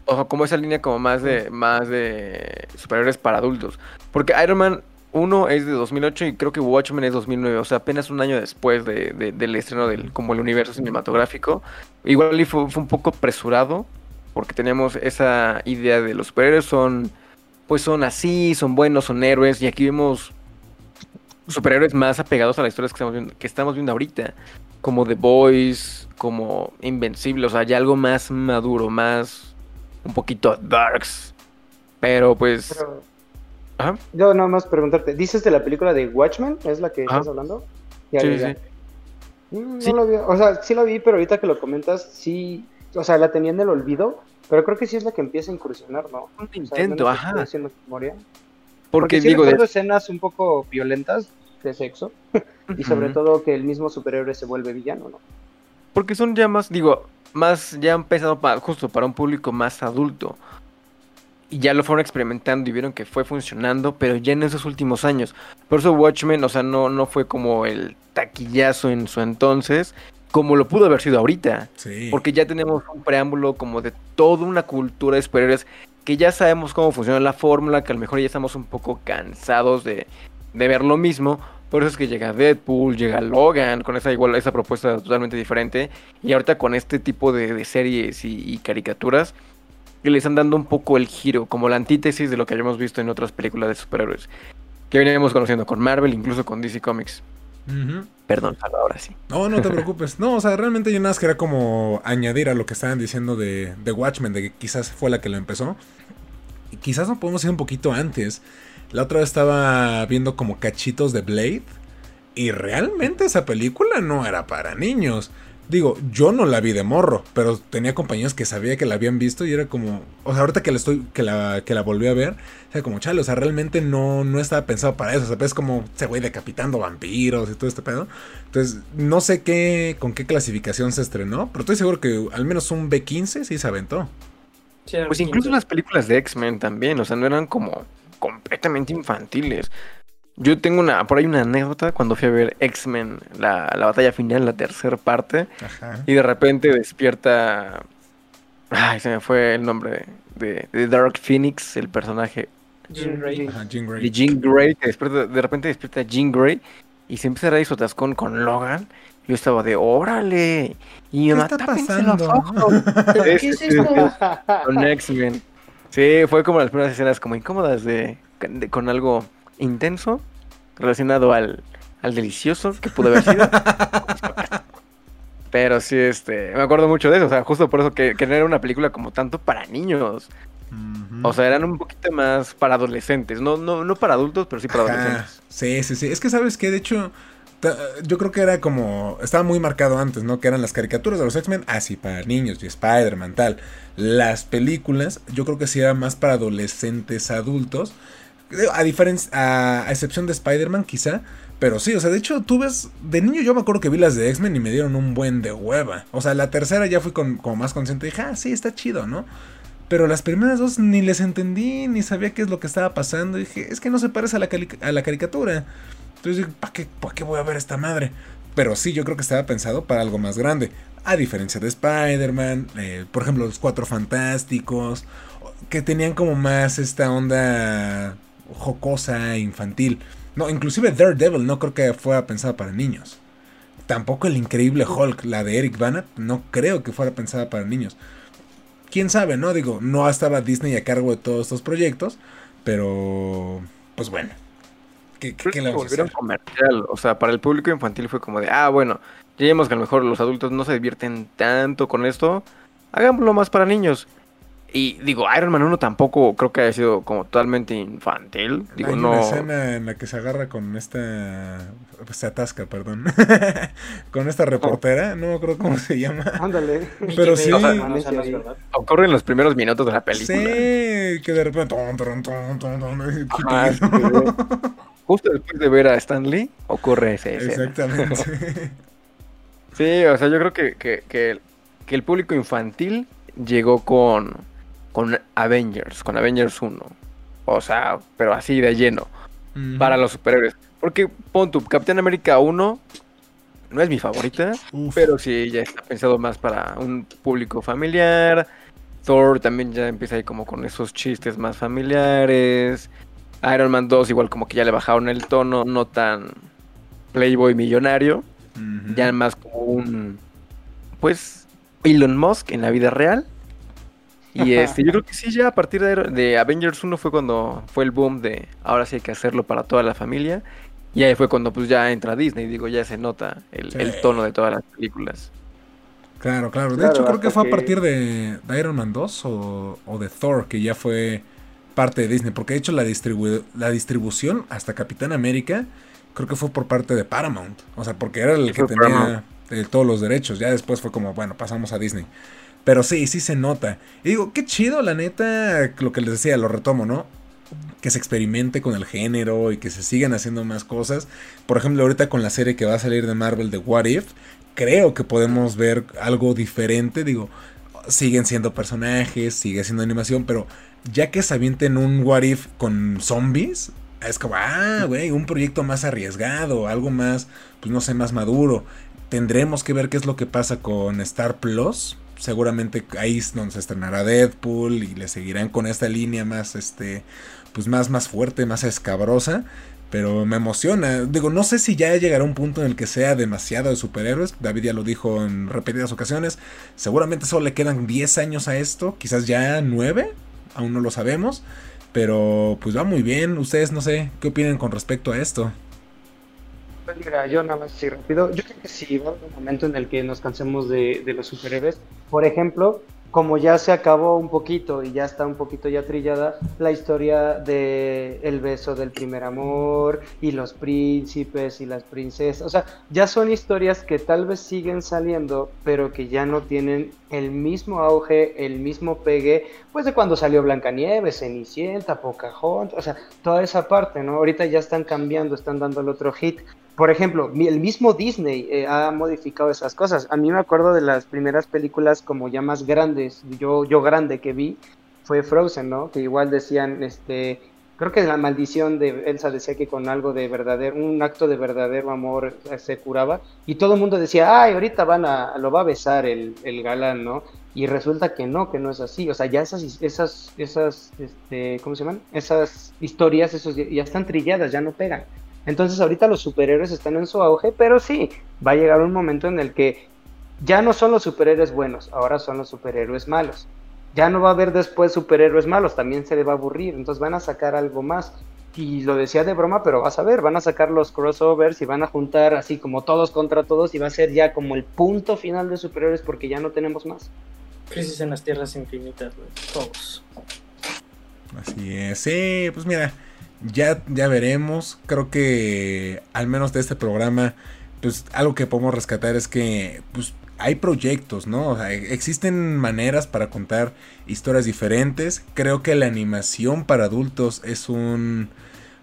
O sea, como esa línea como más de, más de superiores para adultos. Porque Iron Man uno es de 2008 y creo que Watchmen es 2009, o sea, apenas un año después de, del estreno del como el universo cinematográfico. Igual y fue, un poco apresurado, porque teníamos esa idea de los superhéroes son, pues son así, son buenos, son héroes, y aquí vemos superhéroes más apegados a las historias que estamos viendo, que estamos viendo ahorita, como The Boys, como Invencible, o sea, ya algo más maduro, más un poquito darks. Pero pues... Yo nada más preguntarte, ¿dices de la película de Watchmen? ¿Es la que estás hablando? sí, sí. Mm, no lo vi, o sea, sí la vi, pero ahorita que lo comentas, sí, o sea, la tenía en el olvido, pero creo que sí es la que empieza a incursionar, ¿no? Un intento, ajá. Haciendo memoria. Porque, digo, de... escenas un poco violentas de sexo. y sobre todo que el mismo superhéroe se vuelve villano, ¿no? Porque son ya más, digo, más, ya han pensado pa- justo para un público más adulto. Y ya lo fueron experimentando y vieron que fue funcionando, pero ya en esos últimos años. Por eso Watchmen, o sea, no, no fue como el taquillazo en su entonces, como lo pudo haber sido ahorita. Sí. Porque ya tenemos un preámbulo como de toda una cultura de superhéroes que ya sabemos cómo funciona la fórmula, que a lo mejor ya estamos un poco cansados de, de ver lo mismo. Por eso es que llega Deadpool, llega Logan, con esa igual esa propuesta totalmente diferente. Y ahorita con este tipo de, de series y, y caricaturas, que le están dando un poco el giro, como la antítesis de lo que habíamos visto en otras películas de superhéroes. Que veníamos conociendo con Marvel, incluso con DC Comics. Perdón, ahora sí. No, no te preocupes. No, o sea, realmente yo nada más quería como añadir a lo que estaban diciendo de, de Watchmen, de que quizás fue la que lo empezó. Y quizás no podemos ir un poquito antes. La otra vez estaba viendo como cachitos de Blade. Y realmente esa película no era para niños. Digo, yo no la vi de morro, pero tenía compañeros que sabía que la habían visto y era como, o sea, ahorita que la estoy, que la, que la volví a ver, o sea, como chale, o sea, realmente no, no estaba pensado para eso, o sea, es como ese güey decapitando vampiros y todo este pedo. Entonces, no sé qué, con qué clasificación se estrenó, pero estoy seguro que al menos un B15 sí se aventó. Era Pues incluso 15. las películas de X-Men también, o sea, no eran como completamente infantiles. Yo tengo una, por ahí una anécdota cuando fui a ver X-Men, la, la batalla final, la tercera parte, Ajá. y de repente despierta... Ay, se me fue el nombre de, de Dark Phoenix, el personaje Jean Grey. Ajá, Jean de Grey. Jean Grey, que despierta- de repente despierta Jean Grey y se empieza a dar su atascón con Logan. Yo estaba de, órale, y ¿Qué está "Tápense los pasando?" ojos". ¿Qué es esto? Con X-Men. Sí, fue como las primeras escenas como incómodas de, de- con algo intenso relacionado al, al delicioso que pudo haber sido. Pero sí, este, me acuerdo mucho de eso, o sea, justo por eso que, que no era una película como tanto para niños. O sea, eran un poquito más para adolescentes, no, no, no para adultos, pero sí para Ajá. adolescentes. Sí, sí, sí. Es que sabes que de hecho, yo creo que era como, estaba muy marcado antes, ¿no? Que eran las caricaturas de los X-Men, así para niños y Spider-Man, tal. Las películas, yo creo que sí era más para adolescentes adultos. A diferencia, a, excepción de Spider-Man, quizá. Pero sí, o sea, de hecho, tú ves, de niño yo me acuerdo que vi las de X-Men y me dieron un buen de hueva. O sea, la tercera ya fui con, como más consciente y dije, ah, sí, está chido, ¿no? Pero las primeras dos ni les entendí, ni sabía qué es lo que estaba pasando. Y dije, es que no se parece a la, a la caricatura. Entonces dije, ¿para qué, ¿para qué voy a ver esta madre? Pero sí, yo creo que estaba pensado para algo más grande. A diferencia de Spider-Man, eh, por ejemplo, los Cuatro Fantásticos, que tenían como más esta onda jocosa, infantil. No, inclusive Daredevil no creo que fuera pensada para niños. Tampoco el increíble Hulk, la de Eric Bana, no creo que fuera pensada para niños. Quién sabe, ¿no? Digo, no estaba Disney a cargo de todos estos proyectos, pero pues bueno. ¿Qué, qué- qué le vamos a volvieron hacer? comercial, o sea, para el público infantil fue como de, ah, bueno, ya vimos que a lo mejor los adultos no se divierten tanto con esto, hagámoslo más para niños. Y digo, Iron Man 1 tampoco creo que haya sido como totalmente infantil. Digo, Hay no. una escena en la que se agarra con esta. Se atasca, perdón. con esta reportera, no me acuerdo cómo se llama. Ándale. Pero sí. O sea, no, no. Ocurre en los primeros minutos de la película. Sí, que de repente. Ajá. Justo después de ver a Stan Lee, ocurre ese. Exactamente. Sí, o sea, yo creo que, que, que, que el público infantil llegó con, con Avengers, con Avengers 1. O sea, pero así de lleno, para los superhéroes. Porque, pon tu Capitán América 1 no es mi favorita, Uf. pero sí ya está pensado más para un público familiar. Thor también ya empieza ahí como con esos chistes más familiares. Iron Man 2 igual como que ya le bajaron el tono, no tan playboy millonario ya más como un pues Elon Musk en la vida real y este yo creo que sí ya a partir de, de Avengers 1 fue cuando fue el boom de ahora sí hay que hacerlo para toda la familia y ahí fue cuando pues ya entra Disney digo ya se nota el, Sí. el tono de todas las películas Claro, claro. De Claro, hecho, creo que fue a partir de, de Iron Man 2 o, o de Thor, que ya fue parte de Disney. Porque de hecho la, distribu- la distribución hasta Capitán América, creo que fue por parte de Paramount. O sea, porque era el que tenía eh, todos los derechos. Ya después fue como, bueno, pasamos a Disney. Pero sí, sí se nota. Y digo, qué chido, la neta, lo que les decía, lo retomo, ¿no? que se experimente con el género y que se sigan haciendo más cosas. Por ejemplo, ahorita con la serie que va a salir de Marvel de What If, creo que podemos ver algo diferente. Digo, siguen siendo personajes, sigue siendo animación, pero ya que se avienten un What If con zombies, es como, ah, güey, un proyecto más arriesgado, algo más, pues no sé, más maduro. Tendremos que ver qué es lo que pasa con Star Plus. Seguramente ahí es donde se estrenará Deadpool y le seguirán con esta línea más, este, pues más, más fuerte, más escabrosa. Pero me emociona. Digo, no sé si ya llegará un punto en el que sea demasiado de superhéroes. David ya lo dijo en repetidas ocasiones. Seguramente solo le quedan 10 años a esto. Quizás ya 9. Aún no lo sabemos. Pero pues va muy bien. Ustedes no sé qué opinan con respecto a esto. Pues mira, yo nada más así rápido. Yo creo que sí va a haber un momento en el que nos cansemos de, de los superhéroes. Por ejemplo, como ya se acabó un poquito y ya está un poquito ya trillada la historia de el beso del primer amor y los príncipes y las princesas, o sea, ya son historias que tal vez siguen saliendo, pero que ya no tienen el mismo auge, el mismo pegue, pues de cuando salió Blancanieves, Cenicienta, Pocahontas, o sea, toda esa parte, ¿no? Ahorita ya están cambiando, están dando el otro hit por ejemplo, el mismo Disney eh, ha modificado esas cosas. A mí me acuerdo de las primeras películas como ya más grandes, yo, yo grande que vi, fue Frozen, ¿no? Que igual decían, este, creo que la maldición de Elsa decía que con algo de verdadero, un acto de verdadero amor se curaba. Y todo el mundo decía, ay, ahorita van a, lo va a besar el, el galán, ¿no? Y resulta que no, que no es así. O sea, ya esas, esas, esas, este, ¿cómo se llaman? Esas historias, esos ya están trilladas, ya no pegan. Entonces ahorita los superhéroes están en su auge, pero sí, va a llegar un momento en el que ya no son los superhéroes buenos, ahora son los superhéroes malos. Ya no va a haber después superhéroes malos, también se le va a aburrir, entonces van a sacar algo más. Y lo decía de broma, pero vas a ver, van a sacar los crossovers y van a juntar así como todos contra todos y va a ser ya como el punto final de superhéroes porque ya no tenemos más. Crisis en las tierras infinitas, todos. Así es, sí, pues mira, ya, ya veremos. Creo que al menos de este programa, pues algo que podemos rescatar es que pues, hay proyectos, ¿no? Existen maneras para contar historias diferentes. Creo que la animación para adultos es un...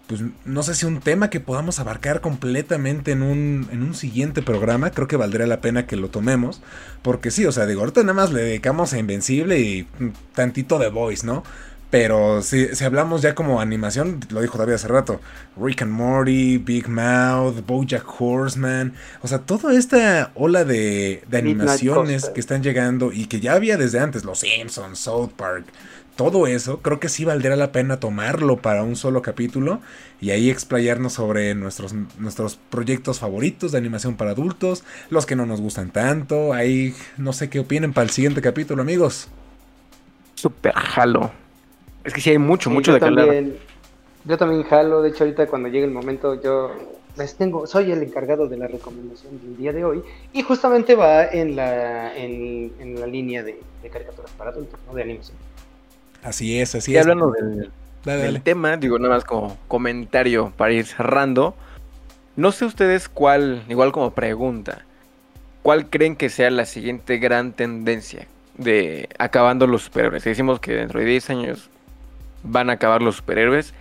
Pues no sé si un tema que podamos abarcar completamente en un, en un siguiente programa. Creo que valdría la pena que lo tomemos. Porque sí, o sea, digo, ahorita nada más le dedicamos a Invencible y tantito de Voice, ¿no? Pero si, si, hablamos ya como animación, lo dijo David hace rato, Rick and Morty, Big Mouth, Bojack Horseman, o sea, toda esta ola de, de animaciones que están llegando y que ya había desde antes, Los Simpsons, South Park, todo eso, creo que sí valdría la pena tomarlo para un solo capítulo y ahí explayarnos sobre nuestros, nuestros proyectos favoritos de animación para adultos, los que no nos gustan tanto, ahí no sé qué opinen para el siguiente capítulo, amigos. Super jalo. Es que sí hay mucho, mucho de también, Yo también jalo, de hecho ahorita cuando llegue el momento yo les tengo, soy el encargado de la recomendación del día de hoy y justamente va en la, en, la línea de, caricaturas para adultos, ¿no? De animación. Así es, así y es. hablando del, del tema, digo nada más como comentario para ir cerrando, no sé ustedes cuál, igual como pregunta, ¿cuál creen que sea la siguiente gran tendencia de acabando los superhéroes? Decimos que dentro de 10 años van a acabar los superhéroes.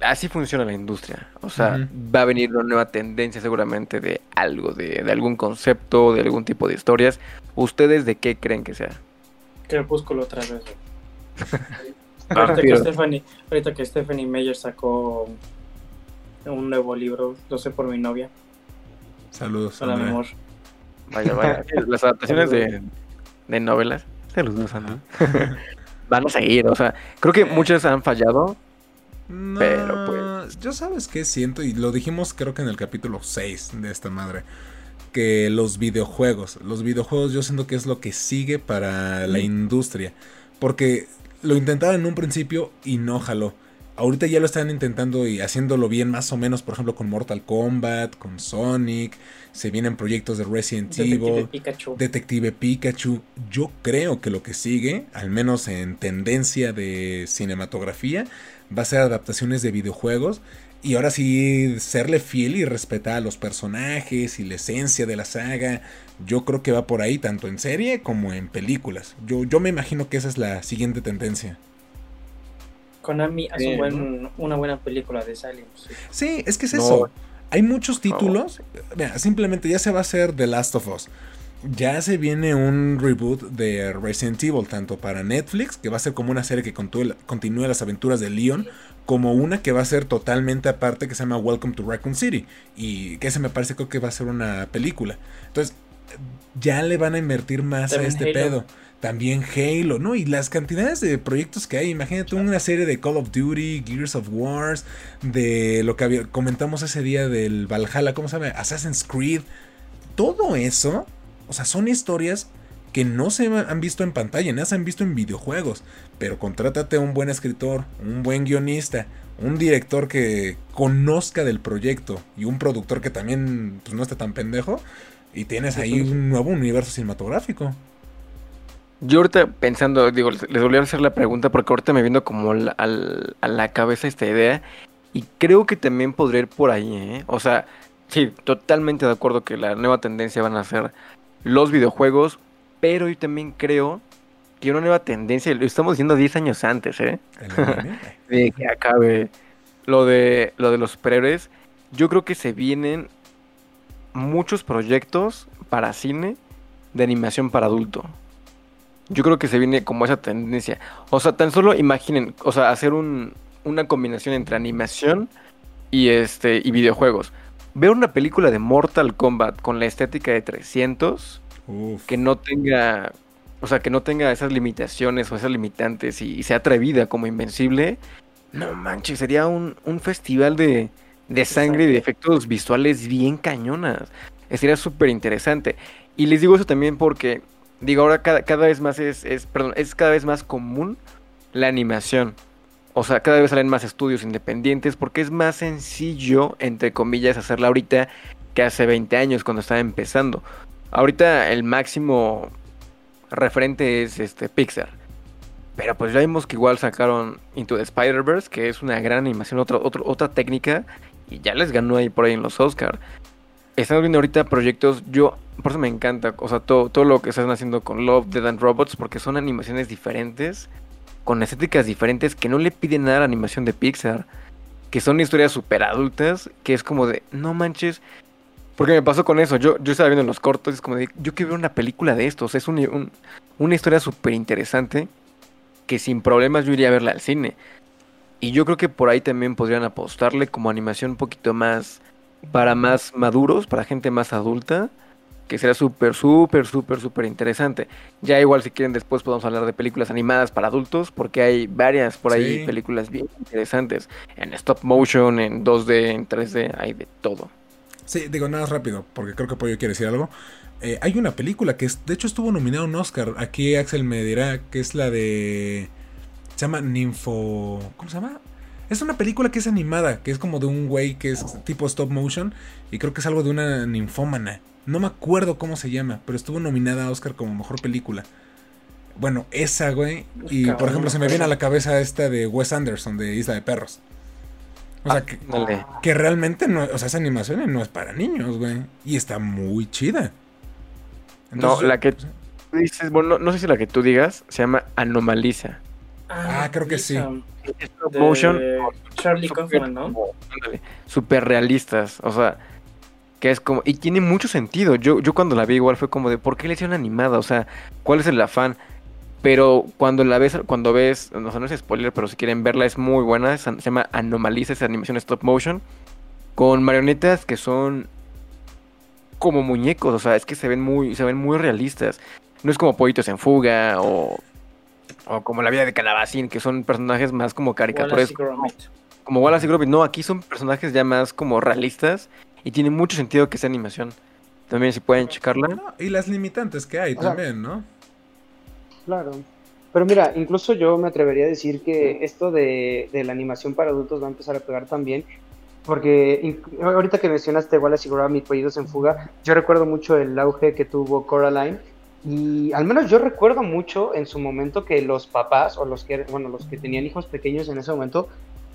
Así funciona la industria. O sea, va a venir una nueva tendencia seguramente de algo, de, algún concepto, de algún tipo de historias. ¿Ustedes de qué creen que sea? Crepúsculo otra vez. ahorita, que Stephanie, ahorita que Stephanie Meyer sacó un nuevo libro, lo sé por mi novia. Saludos. Hola, mi amor. Vaya, vaya. Las adaptaciones de, de novelas. Saludos, Ana. van a seguir. O sea, creo que muchas han fallado. pero pues. Yo sabes qué siento, y lo dijimos creo que en el capítulo 6 de esta madre. Que los videojuegos. Los videojuegos yo siento que es lo que sigue para la industria. Porque lo intentaron en un principio y no jaló. Ahorita ya lo están intentando y haciéndolo bien más o menos, por ejemplo, con Mortal Kombat, con Sonic, se vienen proyectos de Resident Evil, Detective Pikachu. Yo creo que lo que sigue, al menos en tendencia de cinematografía, va a ser adaptaciones de videojuegos y ahora sí serle fiel y respetar a los personajes y la esencia de la saga. Yo creo que va por ahí tanto en serie como en películas. Yo, yo me imagino que esa es la siguiente tendencia Konami hace Sí, un buen- una buena película de Silent Hill. Sí, es que es No. eso. Hay muchos títulos. Mira, simplemente ya se va a hacer The Last of Us. Ya se viene un reboot de Resident Evil, tanto para Netflix, que va a ser como una serie que continúe, las aventuras de Leon, como una que va a ser totalmente aparte que se llama Welcome to Raccoon City. Y que ese me parece creo que va a ser una película. Entonces, ya le van a invertir más También a este Halo. pedo. También Halo, ¿no? Y las cantidades de proyectos que hay. Imagínate una serie de Call of Duty, Gears of Wars, de lo que había- comentamos ese día del Valhalla, ¿cómo se llama? Assassin's Creed. Todo eso, o sea, son historias que no se han visto en pantalla, no se han visto en videojuegos. Pero contrátate a un buen escritor, un buen guionista, un director que conozca del proyecto y un productor que también pues, no esté tan pendejo. Y tienes ahí un nuevo universo cinematográfico. Yo ahorita pensando, digo, les volví a hacer la pregunta porque ahorita me viendo como al- a la cabeza esta idea y creo que también podría ir por ahí, ¿eh? O sea, sí, totalmente de acuerdo que la nueva tendencia van a ser los videojuegos, pero yo también creo que una nueva tendencia, lo estamos diciendo 10 años antes, ¿eh? De que acabe lo de lo de los superhéroes, yo creo que se vienen muchos proyectos para cine de animación para adulto. Yo creo que se viene como esa tendencia. O sea, tan solo imaginen, o sea, hacer un, una combinación entre animación y este y videojuegos. Ver una película de Mortal Kombat con la estética de 300 Uf. que no tenga, o sea, que no tenga esas limitaciones o esas limitantes y, y sea atrevida como Invencible, no manches, sería un, un festival de, de sangre y de efectos visuales bien cañonas. Sería súper interesante. Y les digo eso también porque, digo, ahora cada, cada vez más es, es, perdón, es cada vez más común la animación. O sea, cada vez salen más estudios independientes porque es más sencillo, entre comillas, hacerla ahorita que hace 20 años cuando estaba empezando. Ahorita el máximo referente es este Pixar. Pero pues ya vimos que igual sacaron Into the Spider-Verse, que es una gran animación, otra, otra, otra técnica, y ya les ganó ahí por ahí en los Oscar. Estamos viendo ahorita proyectos, yo, por eso me encanta, o sea, todo, todo lo que están haciendo con Love, Dead and Robots, porque son animaciones diferentes, con estéticas diferentes, que no le piden nada a la animación de Pixar, que son historias súper adultas, que es como de, no manches, porque me pasó con eso. Yo, yo estaba viendo los cortos es como de, yo quiero ver una película de estos. Es un- un- una historia súper interesante que sin problemas yo iría a verla al cine. Y yo creo que por ahí también podrían apostarle como animación un poquito más para más maduros, para gente más adulta, que será súper, súper, súper, súper interesante. Ya igual si quieren después podemos hablar de películas animadas para adultos, porque hay varias por ahí Sí. películas bien interesantes. En stop motion, en 2D, en 3D, hay de todo. Sí, digo nada más rápido, porque creo que Pollo quiere decir algo. Eh, hay una película que es- de hecho estuvo nominada a un Oscar. Aquí Axel me dirá que es la de. Se llama Ninfo. ¿Cómo se llama? Es una película que es animada, que es como de un güey que es tipo stop motion. Y creo que es algo de una ninfómana. No me acuerdo cómo se llama, pero estuvo nominada a Oscar como mejor película. Bueno, esa, güey. Y por ejemplo, se me viene a la cabeza esta de Wes Anderson, de Isla de Perros. O sea, que, Dale. que realmente no, o sea, esa animación no es para niños, güey. Y está muy chida. No, la que- pues, dices, bueno, no, no sé si la que tú digas se llama Anomaliza. Ah, creo que sí. Stop de motion. Charlie súper Kaufman, ¿no? Súper realistas. O sea, que es como. Y tiene mucho sentido. Yo, yo cuando la vi igual fue como de ¿por qué le hicieron animada? O sea, ¿cuál es el afán? Pero cuando la ves, cuando ves, no, sé, no es spoiler, pero si quieren verla es muy buena. es- se llama Anomaliza, esa animación stop motion. Con marionetas que son como muñecos. O sea, es que se ven muy, se ven muy realistas. No es como Pollitos en Fuga o, o como La vida de Calabacín, que son personajes más como caricaturas. Wallace y Gromit. Como Wallace y Gromit. No, aquí son personajes ya más como realistas y tiene mucho sentido que sea animación. También si pueden checarla. no, y las limitantes que hay O sea, también, ¿no? Claro. Pero mira, incluso yo me atrevería a decir que esto de, de la animación para adultos va a empezar a pegar también. Porque ahorita que mencionaste Wallace y Gromit, Pollitos en Fuga, yo recuerdo mucho el auge que tuvo Coraline. Y al menos yo recuerdo mucho en su momento que los papás o los que, bueno, los que tenían hijos pequeños en ese momento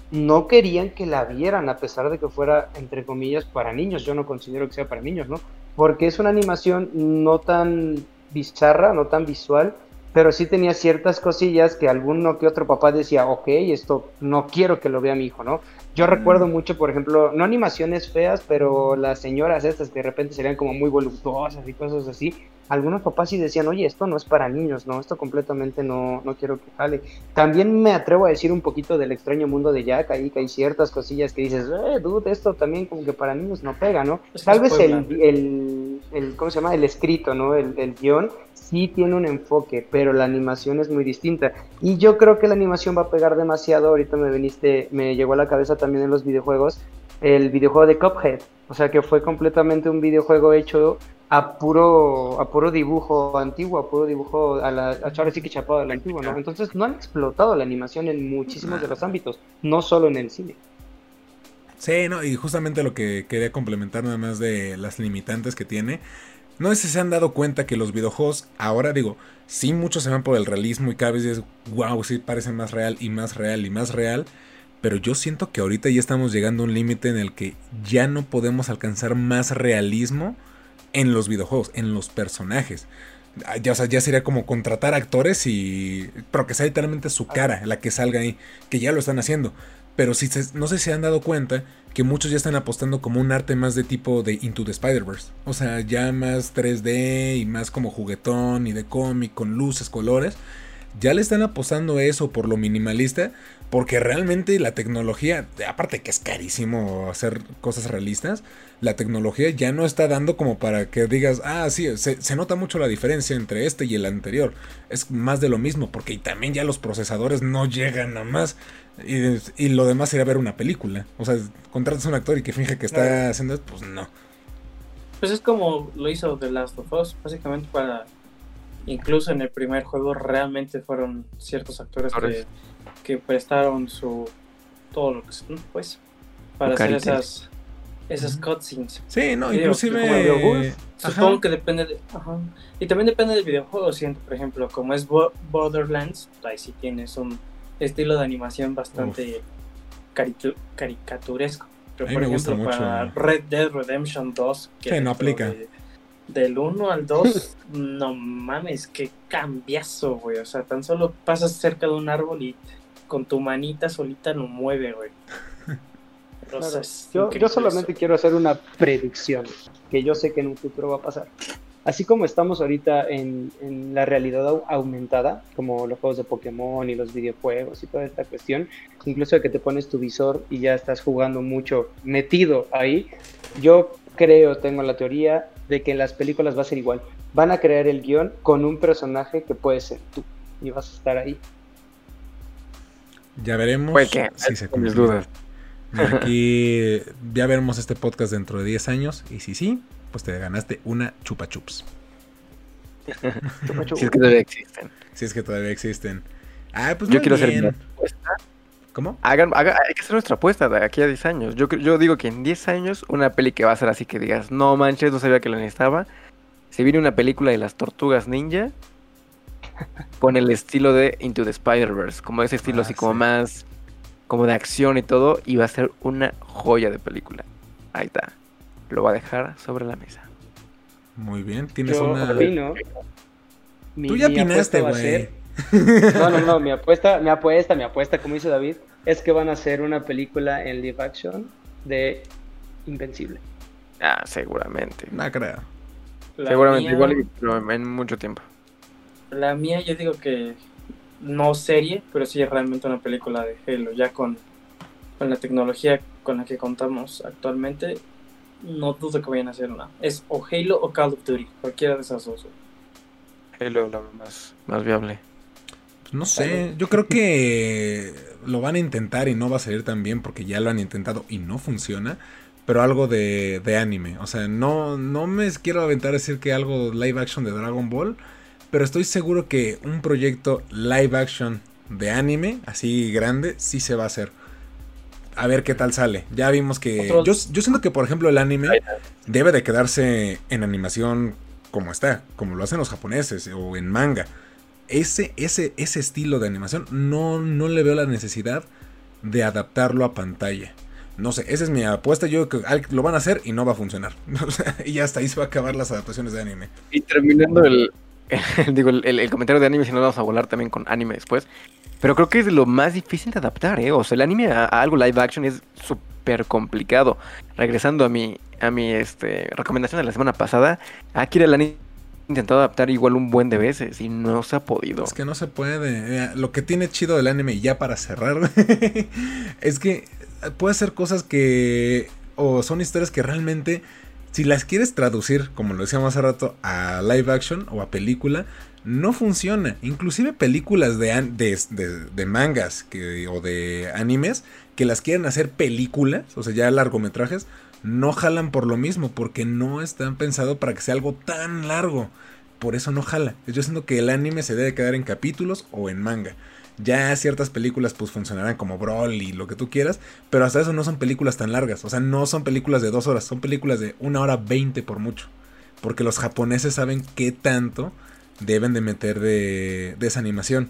no querían que la vieran a pesar de que fuera, entre comillas, para niños. Yo no considero que sea para niños, ¿no? Porque es una animación no tan bizarra, no tan visual, pero sí tenía ciertas cosillas que alguno que otro papá decía, ok, esto no quiero que lo vea mi hijo, ¿no? Yo recuerdo Mm. mucho, por ejemplo, no animaciones feas, pero las señoras estas que de repente serían como muy voluptuosas y cosas así. Algunos papás sí decían, oye, esto no es para niños, no, esto completamente no, no quiero que jale. También me atrevo a decir un poquito del extraño mundo de Jack, ahí que hay ciertas cosillas que dices, eh, dude, esto también como que para niños no pega, ¿no? Tal vez el, el, el, ¿cómo se llama? El escrito, ¿no? El, el guion sí tiene un enfoque, pero la animación es muy distinta. Y yo creo que la animación va a pegar demasiado. Ahorita me viniste, me llegó a la cabeza también en los videojuegos, el videojuego de Cuphead. O sea que fue completamente un videojuego hecho a puro, a puro dibujo antiguo, a puro dibujo a la a ahora sí que chapado a la antigua, ¿no? Entonces no han explotado la animación en muchísimos de los ámbitos, no solo en el cine. Sí, no, y justamente lo que quería complementar nada más de las limitantes que tiene. No sé si se han dado cuenta que los videojuegos ahora, digo, sí muchos se van por el realismo y cada vez es, wow, sí parecen más real y más real y más real. Pero yo siento que ahorita ya estamos llegando a un límite en el que ya no podemos alcanzar más realismo en los videojuegos, en los personajes. Ah, Ya, o sea, ya sería como contratar actores y. Pero que sea literalmente su cara la que salga ahí. Que ya lo están haciendo. Pero si se- no sé si se han dado cuenta que muchos ya están apostando como un arte más de tipo de Into the Spider-Verse. O sea, ya más 3D y más como juguetón y de cómic con luces, colores. Ya le están apostando eso por lo minimalista. Porque realmente la tecnología, aparte que es carísimo hacer cosas realistas, la tecnología ya no está dando como para que digas, ah, sí, se, se nota mucho la diferencia entre este y el anterior. Es más de lo mismo, porque también ya los procesadores no llegan a más. Y, y lo demás sería ver una película. O sea, contratas a un actor y que finge que está haciendo pues no. Pues es como lo hizo The Last of Us, básicamente para... Incluso en el primer juego realmente fueron ciertos actores que, prestaron su... Todo lo que... son, Pues, para hacer esas, esas cutscenes. Sí, no, inclusive... Supongo que depende de... Ajá. Y también depende del videojuego, siento, por ejemplo, como es Bo- Borderlands, ahí sí tienes un estilo de animación bastante caricaturesco. Pero A mí por me gusta ejemplo, para mucho. Red Dead Redemption 2, que Sí, no aplica. de- del 1 al 2, no mames, qué cambiazo, güey. O sea, tan solo pasas cerca de un árbol y con tu manita solita lo mueve, güey. Claro. Yo, yo solamente eso. quiero hacer una predicción que yo sé que en un futuro va a pasar. Así como estamos ahorita en, en la realidad au- aumentada, como los juegos de Pokémon y los videojuegos y toda esta cuestión, incluso de que te pones tu visor y ya estás jugando mucho metido ahí, yo creo, tengo la teoría de que en las películas va a ser igual. Van a crear el guion con un personaje que puede ser tú y vas a estar ahí. Ya veremos Puede que si se tienes cumple. dudas. Aquí ya veremos este podcast dentro de 10 años. Y si sí, pues te ganaste una chupa chups. Chupa. Si es que todavía existen. Si es que todavía existen. Ah, pues Yo quiero hacer bien. mi apuesta. ¿Cómo? Hagan, haga- hay que hacer nuestra apuesta de aquí a 10 años. Yo, yo digo que en 10 años una peli que va a ser así que digas, no manches, no sabía que la necesitaba. Si viene una película de las tortugas ninja con el estilo de Into the Spider-Verse, como ese estilo Ah, así como más como de acción y todo, y va a ser una joya de película. Ahí está. Lo va a dejar sobre la mesa. Muy bien. Tienes Yo una. opino. Tú ya opinaste, güey. No, no, no, mi apuesta, mi apuesta, mi apuesta, como dice David, es que van a hacer una película en live action de Invencible. Ah, seguramente. No creo. La seguramente mía- igual, pero en mucho tiempo. La mía, yo digo que no serie, pero sí es realmente una película de Halo. Ya con, con la tecnología con la que contamos actualmente, no dudo que vayan a hacer una. Es o Halo o Call of Duty, cualquiera de esas dos. Halo, la más, más viable. No sé. Yo creo que lo van a intentar y no va a salir tan bien porque ya lo han intentado y no funciona. Pero algo de, de anime. O sea, no, no me quiero aventar a decir que algo live action de Dragon Ball. Pero estoy seguro que un proyecto live action de anime, así grande, sí se va a hacer. A ver qué tal sale. Ya vimos que... Yo, yo siento que, por ejemplo, el anime debe de quedarse en animación como está, como lo hacen los japoneses o en manga. Ese, ese, ese estilo de animación no, no le veo la necesidad de adaptarlo a pantalla. No sé, esa es mi apuesta. Yo creo que lo van a hacer y no va a funcionar. Y hasta ahí se va a acabar las adaptaciones de anime. Y terminando el, digo, el, comentario de anime, si no vamos a volar también con anime después. Pero creo que es lo más difícil de adaptar, ¿eh? O sea, el anime a, a algo live action es súper complicado. Regresando a mi, a mi este, recomendación de la semana pasada, Akira el anime intentado adaptar igual un buen de veces y no se ha podido. Es que no se puede. Lo que tiene chido del anime, ya para cerrar, es que puede ser cosas que. o son historias que realmente. Si las quieres traducir, como lo decíamos hace rato, a live action o a película, no funciona. Inclusive películas de, de, mangas o de animes que las quieren hacer películas, o sea, ya largometrajes, no jalan por lo mismo, porque no están pensados para que sea algo tan largo. Por eso no jala. Yo siento que el anime se debe quedar en capítulos o en manga. Ya ciertas películas pues funcionarán como Brawl y lo que tú quieras, pero hasta eso no son películas tan largas. O sea, no son películas de dos horas, son películas de una hora veinte por mucho. Porque los japoneses saben qué tanto deben de meter de, de esa animación.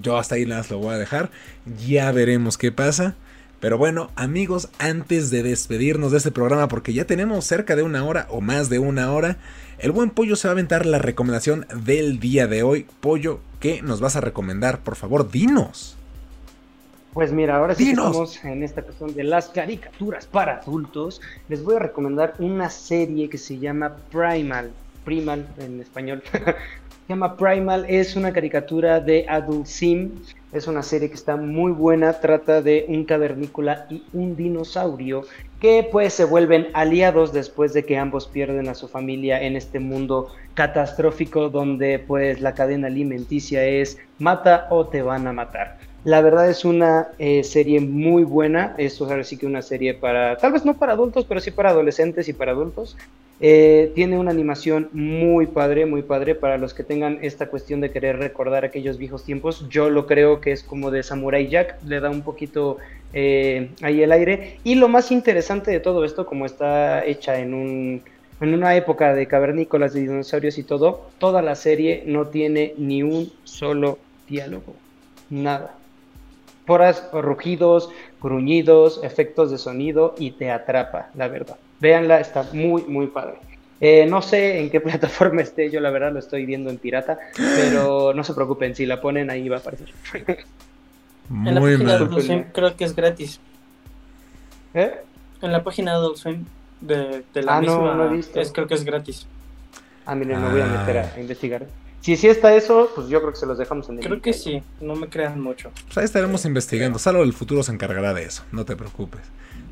Yo hasta ahí más lo voy a dejar. Ya veremos qué pasa. Pero bueno, amigos, antes de despedirnos de este programa, porque ya tenemos cerca de una hora o más de una hora, el buen Pollo se va a aventar la recomendación del día de hoy. Pollo, ¿qué nos vas a recomendar? Por favor, dinos. Pues mira, ahora sí que estamos en esta cuestión de las caricaturas para adultos. Les voy a recomendar una serie que se llama Primal. Primal en español. se llama Primal, es una caricatura de Adult Sim. Es una serie que está muy buena. Trata de un cavernícola y un dinosaurio que pues se vuelven aliados después de que ambos pierden a su familia en este mundo catastrófico donde pues la cadena alimenticia es mata o te van a matar. La verdad es una eh, serie muy buena. Esto es ahora sí que una serie para, tal vez no para adultos, pero sí para adolescentes y para adultos. Eh, tiene una animación muy padre, muy padre para los que tengan esta cuestión de querer recordar aquellos viejos tiempos. Yo lo creo que es como de Samurai Jack, le da un poquito eh, ahí el aire. Y lo más interesante de todo esto, como está hecha en un en una época de cavernícolas, de dinosaurios y todo, toda la serie no tiene ni un solo diálogo. Nada. Poras rugidos, gruñidos, efectos de sonido y te atrapa, la verdad. Véanla, está muy, muy padre. Eh, no sé en qué plataforma esté, yo la verdad lo estoy viendo en pirata, pero no se preocupen, si la ponen ahí va a aparecer. En la Muy página de mal. Adult Swim creo que es gratis. ¿Eh? En la página de Adult Swim de, de la Ah, no, misma no he visto. es, creo que es gratis. Ah, miren, me voy a meter Ah. a, a investigar. Si sí está eso, pues yo creo que se los dejamos en el Creo que sí, no me crean mucho. Pues ahí estaremos investigando. Salvo el futuro se encargará de eso, no te preocupes.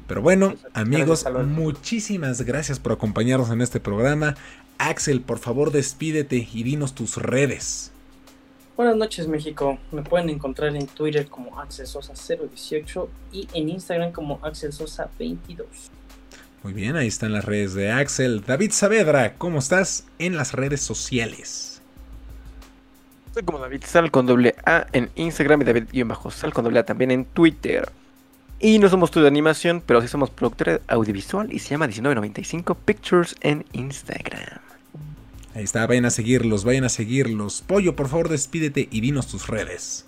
Pero bueno, amigos, muchísimas gracias por acompañarnos en este programa. Axel, por favor, despídete y dinos tus redes. Buenas noches México, me pueden encontrar en Twitter como Axel Sosa 018 y en Instagram como Axel Sosa 22. Muy bien, ahí están las redes de Axel. David Saavedra, ¿cómo estás en las redes sociales? Soy como David Sal con doble A en Instagram y David-Sal con doble A también en Twitter. Y no somos estudio de animación, pero sí somos productores audiovisual y se llama 1995 Pictures en Instagram. Ahí está, vayan a seguirlos, vayan a seguirlos. Pollo, por favor, despídete y dinos tus redes.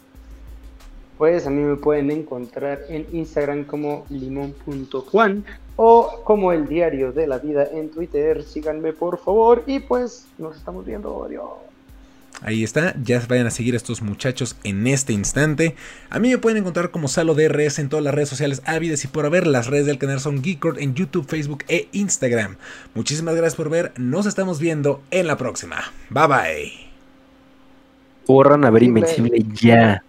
Pues a mí me pueden encontrar en Instagram como limón.juan o como el diario de la vida en Twitter. Síganme por favor y pues nos estamos viendo. Adiós. Ahí está, ya vayan a seguir a estos muchachos en este instante. A mí me pueden encontrar como Salo DRS en todas las redes sociales ávidas y por haber. Las redes del canal son Geekord en YouTube, Facebook e Instagram. Muchísimas gracias por ver, nos estamos viendo en la próxima. Bye bye. Corran a ver Invencible. Invencible ya.